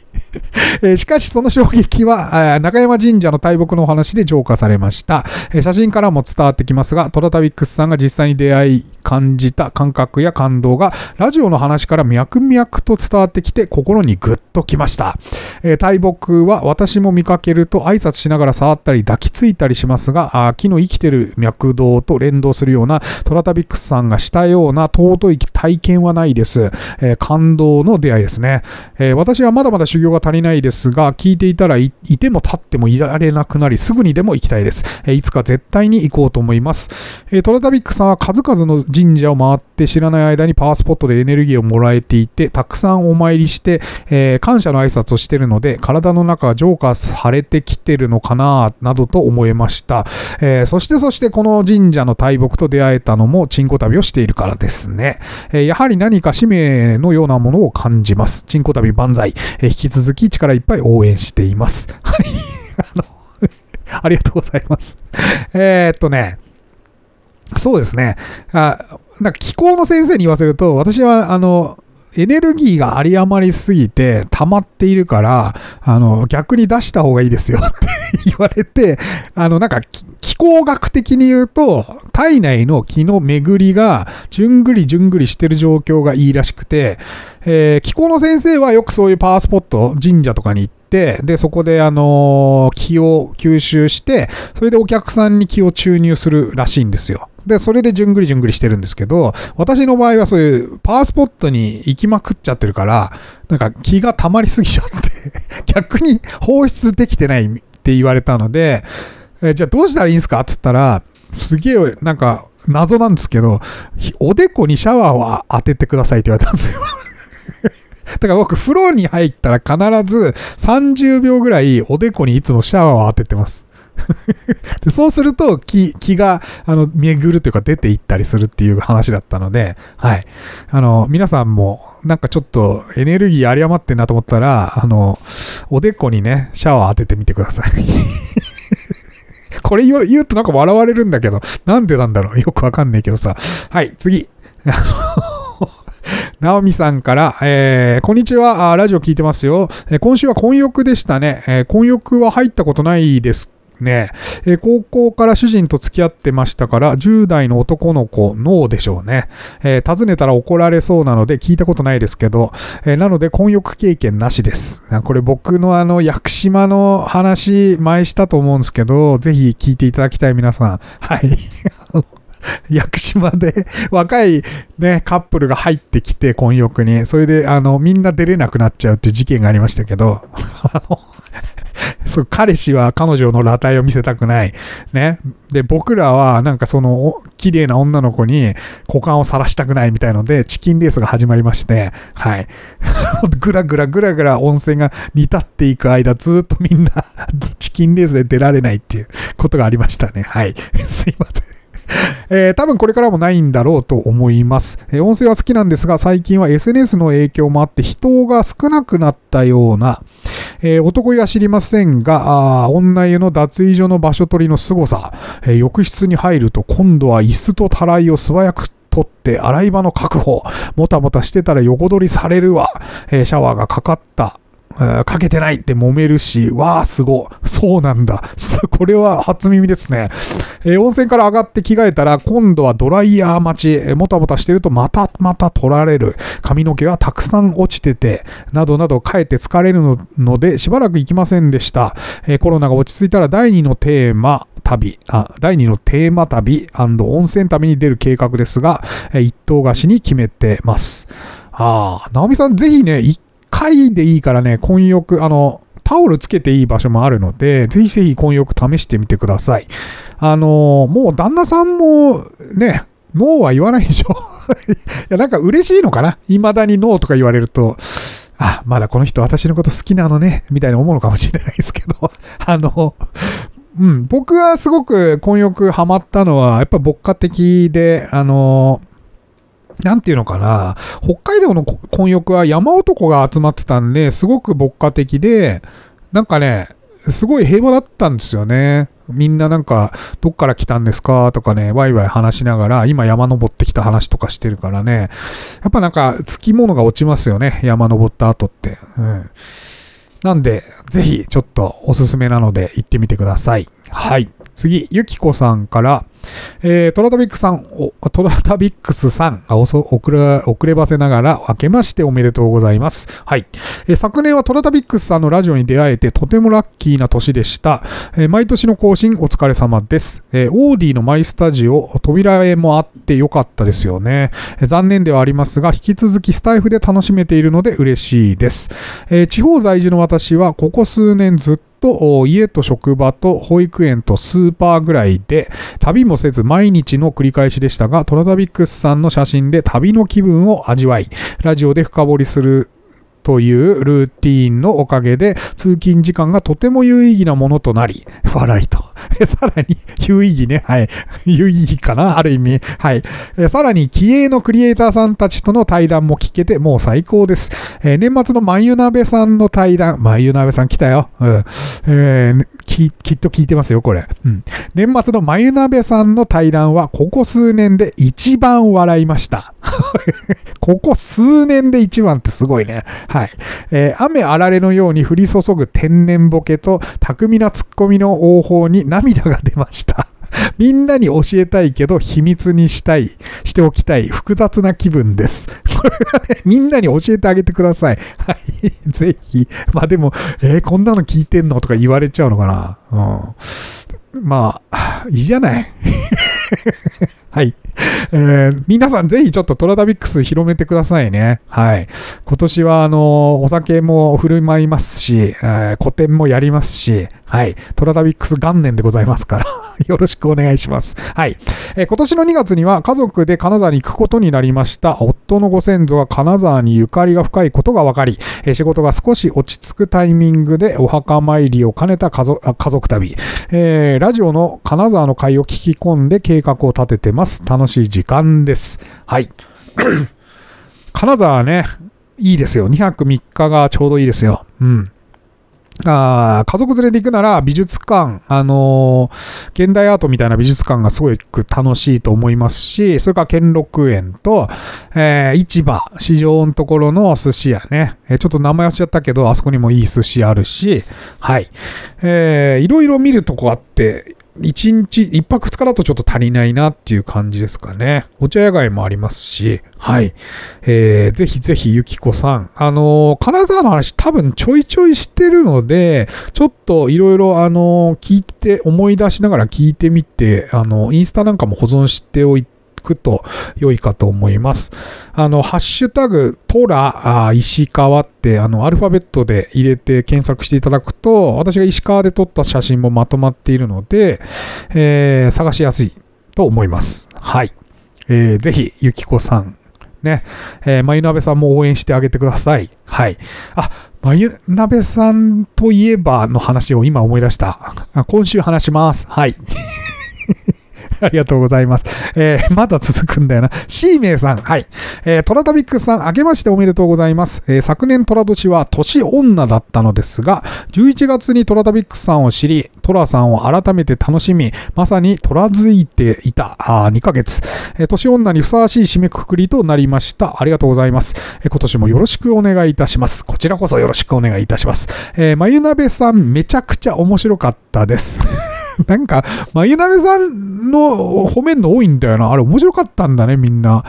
え、しかし、その衝撃は、中山神社の大木のお話で浄化されました。え、写真からも伝わってきますが、トラタビックスさんが実際に出会い、感じた感覚や感動が、ラジオの話から脈々と伝わってきて、心にグッときました。え、大木は私も見かけると挨拶しながら触ったり抱きついたりしますが、あ木の生きてる脈動と連動するような、トラタビックスさんがしたような尊い体験はないです。え、感動の出会いですね。え、私はまだまだ修行が足りないですが、聞いていたらいても立ってもいられなくなり、すぐにでも行きたいです。えいつか絶対に行こうと思います。えトラタビックさんは数々の神社を回って知らない間にパワースポットでエネルギーをもらえていて、たくさんお参りして、えー、感謝の挨拶をしているので、体の中が浄化されてきてるのかな、などと思いました。えー、そしてそしてこの神社の大木と出会えたのも、チンコ旅をしているからですね。えー、やはり何か使命のようなものを感じます。チンコ旅万歳。え引き続き力いっぱい応援しています。はい。あの ありがとうございます。えー、っとね、そうですね。あなんか気候の先生に言わせると、私は、あの、エネルギーが有り余りすぎて溜まっているから、あの、逆に出した方がいいですよって 言われて、あの、なんか気候学的に言うと、体内の気の巡りが、じゅんぐりじゅんぐりしてる状況がいいらしくて、えー、気候の先生はよくそういうパワースポット、神社とかに行って、で、そこであのー、気を吸収して、それでお客さんに気を注入するらしいんですよ。で、それでじゅんぐりじゅんぐりしてるんですけど、私の場合はそういうパワースポットに行きまくっちゃってるから、なんか気が溜まりすぎちゃって 逆に放出できてないって言われたので、えじゃあどうしたらいいんですか？って言ったら、すげえ、なんか、謎なんですけど、おでこにシャワーを当ててくださいって言われたんですよ だから僕、風呂に入ったら必ず30秒ぐらいおでこにいつもシャワーを当ててます。でそうすると気、気が、あの、巡るというか出ていったりするっていう話だったので、はい。あの、皆さんも、なんかちょっとエネルギー有り余ってんなと思ったら、あの、おでこにね、シャワー当ててみてください。これ言う言うとなんか笑われるんだけど、なんでなんだろう？よくわかんないけどさ。はい、次。ナオミさんから、えー、こんにちは、ラジオ聞いてますよ。えー、今週は婚浴でしたね。えー、婚浴は入ったことないですね、えー、高校から主人と付き合ってましたから、10代の男の子、ノーでしょうね。えー、尋ねたら怒られそうなので聞いたことないですけど、えー、なので婚浴経験なしです。これ僕のあの、屋久島の話、前したと思うんですけど、ぜひ聞いていただきたい皆さん。はい。屋久島で若いね、カップルが入ってきて、婚浴に。それで、あの、みんな出れなくなっちゃうっていう事件がありましたけど、あの、そう彼氏は彼女の裸体を見せたくない。ね。で、僕らはなんかその綺麗な女の子に股間を晒したくないみたいので、チキンレースが始まりまして、はい。ぐらぐらぐらぐら温泉が煮立っていく間、ずっとみんなチキンレースで出られないっていうことがありましたね。はい。すいません。えー、多分これからもないんだろうと思います、えー、音声は好きなんですが、最近は SNS の影響もあって人が少なくなったような、えー、男が知りませんが、あ女湯の脱衣所の場所取りの凄さ、え、浴室に入ると今度は椅子とたらいを素早く取って洗い場の確保、もたもたしてたら横取りされるわ、え、シャワーがかかった。かけてないって揉めるし、わあ、すご。そうなんだ。これは初耳ですね。えー、温泉から上がって着替えたら、今度はドライヤー待ち、もたもたしてるとまたまた取られる。髪の毛がたくさん落ちてて、などなどかえって疲れるので、しばらく行きませんでした。えー、コロナが落ち着いたら第2のテーマ、旅、あ第2のテーマ旅温泉旅に出る計画ですが、えー、一棟貸しに決めてます。ああ、直美さんぜひね、一回でいいからね、混浴、あの、タオルつけていい場所もあるので、ぜひぜひ混浴試してみてください。あの、もう旦那さんもね、ノーは言わないでしょ。いや、なんか嬉しいのかな？未だにノーとか言われると、あ、まだこの人私のこと好きなのね、みたいな思うのかもしれないですけど、あの、うん、僕がすごく混浴ハマったのは、やっぱ牧歌的で、あのなんていうのかな、北海道の混浴は山男が集まってたんで、すごく牧歌的で、なんかね、すごい平和だったんですよね。みんななんか、どっから来たんですか？とかね、ワイワイ話しながら、今山登ってきた話とかしてるからね、やっぱなんか、つきものが落ちますよね、山登った後って。うん。なんで、ぜひ、ちょっとおすすめなので行ってみてください。はい。次、ゆきこさんから、えー、トラタビックさん、トラタビックスさん、遅れ、ばせながら、明けましておめでとうございます。はい。えー、昨年はトラタビックスさんのラジオに出会えて、とてもラッキーな年でした。えー、毎年の更新、お疲れ様です。えー、オーディのマイスタジオ、扉絵もあってよかったですよね。えー、残念ではありますが、引き続きスタイフで楽しめているので嬉しいです。えー、地方在住の私は、ここ数年ずっとと家と職場と保育園とスーパーぐらいで旅もせず毎日の繰り返しでしたがトラダビックスさんの写真で旅の気分を味わいラジオで深掘りするというルーティーンのおかげで通勤時間がとても有意義なものとなり、笑いと。さらに、有意義ね。はい。有意義かな？ある意味。はい。さらに、気鋭のクリエイターさんたちとの対談も聞けて、もう最高です。えー、年末の眉鍋さんの対談、眉鍋さん来たよ。うん。えー、き、きっと聞いてますよ、これ。うん。年末の眉鍋さんの対談は、ここ数年で一番笑いました。ここ数年で一番ってすごいね。はい。えー、雨あられのように降り注ぐ天然ボケと巧みなツッコミの応報に涙が出ました。みんなに教えたいけど秘密にしたい、しておきたい複雑な気分です。これはね、みんなに教えてあげてください。はい。ぜひ。まあでも、えー、こんなの聞いてんのとか言われちゃうのかな。うん。まあ、いいじゃない。はい。えー、皆さんぜひちょっとトラタビックス広めてくださいね。はい。今年はあの、お酒も振る舞いますし、えー、古典もやりますし、はい。トラタビックス元年でございますから よろしくお願いします。はい。えー、今年の2月には家族で金沢に行くことになりました。夫のご先祖が金沢にゆかりが深いことが分かり、え、仕事が少し落ち着くタイミングでお墓参りを兼ねた家族家族旅、え、ラジオの金沢の会を聞き込んで計画を立ててます。楽しい時間です。はい。金沢ね、いいですよ。2泊3日がちょうどいいですよ。うん。あ家族連れで行くなら美術館、あのー、現代アートみたいな美術館がすごく楽しいと思いますし、それから兼六園と、えー、市場、市場のところの寿司屋ね、えー、ちょっと名前忘れちゃったけど、あそこにもいい寿司あるし、はい。えー、いろいろ見るとこあって、1日、1泊2日だとちょっと足りないなっていう感じですかね。お茶屋街もありますし、はい。えー、ぜひぜひゆきこさん。あのー、金沢の話多分ちょいちょいしてるので、ちょっといろいろあのー、聞いて、思い出しながら聞いてみて、あのインスタなんかも保存しておいて、くと良いかと思います。あの、ハッシュタグ、トラ、石川って、あの、アルファベットで入れて検索していただくと、私が石川で撮った写真もまとまっているので、えー、探しやすいと思います。はい。えー、ぜひ、ゆきこさん、ね、えー、まゆなべさんも応援してあげてください。はい。あ、まゆなべさんといえばの話を今思い出した。今週話します。はい。ありがとうございます。えー、まだ続くんだよな。シーメイさん。はい。えー、トラタビックスさん、明けましておめでとうございます。えー、昨年トラ年は年女だったのですが、11月にトラタビックスさんを知り、トラさんを改めて楽しみ、まさにトラづいていた、あ2ヶ月。えー、年女にふさわしい締めくくりとなりました。ありがとうございます。えー、今年もよろしくお願いいたします。こちらこそよろしくお願いいたします。えー、まゆなべさん、めちゃくちゃ面白かったです。なんか、まゆなべさんの褒めんの多いんだよな。あれ面白かったんだね、みんな。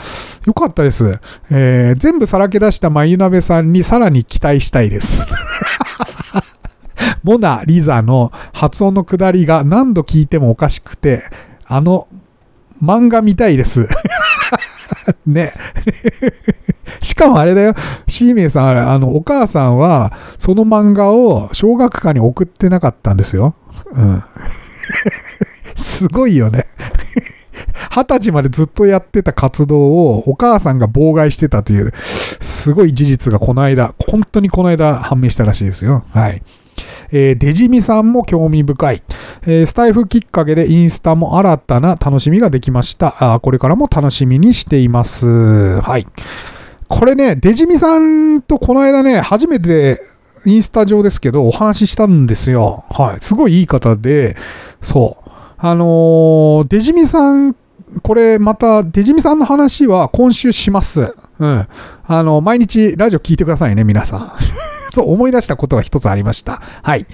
よかったです。えー、全部さらけ出したまゆなべさんにさらに期待したいです。モナ・リザの発音のくだりが何度聞いてもおかしくて、あの、漫画見たいです。ね。しかもあれだよ、シーメイさん、あの、お母さんは、その漫画を小学館に送ってなかったんですよ。うん。すごいよね。二十歳までずっとやってた活動をお母さんが妨害してたという、すごい事実がこの間、本当にこの間判明したらしいですよ。はい。えー、デジミさんも興味深い、えー、スタイフきっかけでインスタも新たな楽しみができました。あこれからも楽しみにしています。はい。これね、デジミさんとこの間ね、初めてインスタ上ですけど、お話ししたんですよ。はい。すごいいい方で、そう。あのー、デジミさん、これまた、デジミさんの話は今週します。うん。あの、毎日ラジオ聞いてくださいね、皆さん。そう、思い出したことが一つありました。はい。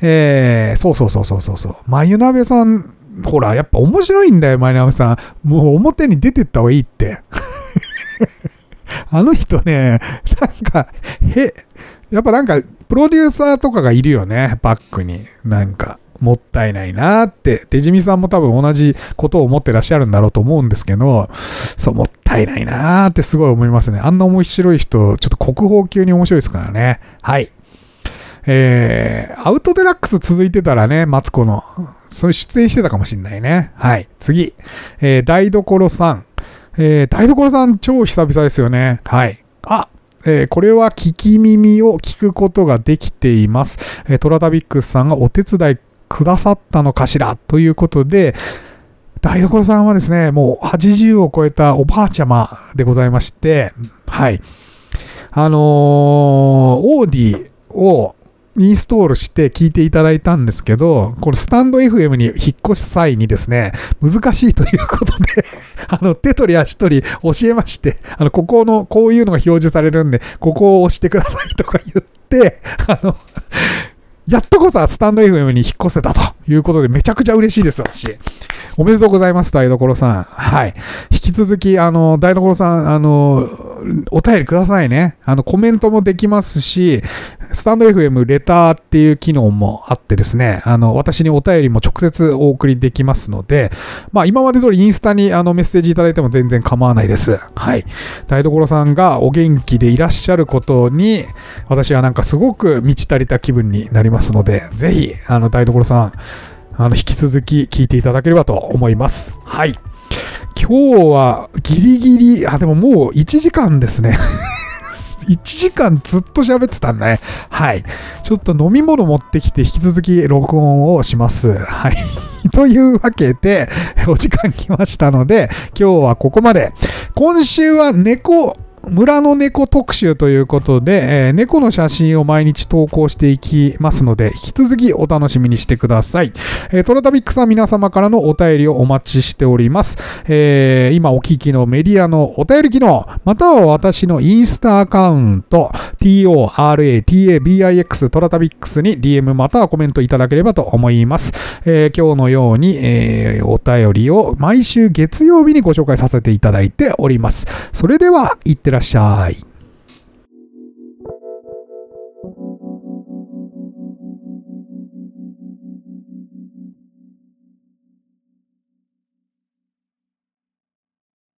えー、そうそうそうそうそうそう。まゆなべさん、ほら、やっぱ面白いんだよ、まゆなべさん。もう表に出てった方がいいって。あの人ね、なんか、へ、やっぱなんか、プロデューサーとかがいるよね、バックに。なんか、もったいないなって、デジミさんも多分同じことを思ってらっしゃるんだろうと思うんですけど、そう、もったいないなってすごい思いますね。あんな面白い人、ちょっと国宝級に面白いですからね。はい。えー、アウトデラックス続いてたらね、マツコの、そういう出演してたかもしんないね。はい。次。えー、台所さん。えー、台所さん超久々ですよね。はい。あ、えー、これは聞き耳を聞くことができています。えー、トラタビックスさんがお手伝いくださったのかしら？ということで、台所さんはですね、もう80を超えたおばあちゃまでございまして、はい。あのー、オーディをインストールして聞いていただいたんですけど、これスタンド FM に引っ越す際にですね、難しいということであの、手取り足取り教えまして、あの、ここの、こういうのが表示されるんで、ここを押してくださいとか言って、あの、やっとこそスタンド FM に引っ越せたということで、めちゃくちゃ嬉しいです、私。おめでとうございます、台所さん。はい。引き続き、あの、台所さん、あの、お便りくださいね。あの、コメントもできますし、スタンド FM レターっていう機能もあってですね、あの、私にお便りも直接お送りできますので、まあ、今まで通りインスタにあのメッセージいただいても全然構わないです。はい。台所さんがお元気でいらっしゃることに、私はなんかすごく満ち足りた気分になりますので、ぜひ、あの、台所さん、あの、引き続き聞いていただければと思います。はい。今日はギリギリ、あ、でももう1時間ですね。1時間ずっと喋ってたんだね。はい。ちょっと飲み物持ってきて引き続き録音をします。はい。というわけで、お時間来ましたので、今日はここまで。今週は猫、村の猫特集ということで、えー、猫の写真を毎日投稿していきますので、引き続きお楽しみにしてください。えー、トラタビックさん皆様からのお便りをお待ちしております。えー、今お聞きのメディアのお便り機能、または私のインスタアカウント、toratabix トラタビックスに DM またはコメントいただければと思います。えー、今日のように、えー、お便りを毎週月曜日にご紹介させていただいております。それでは、いってらっしゃい。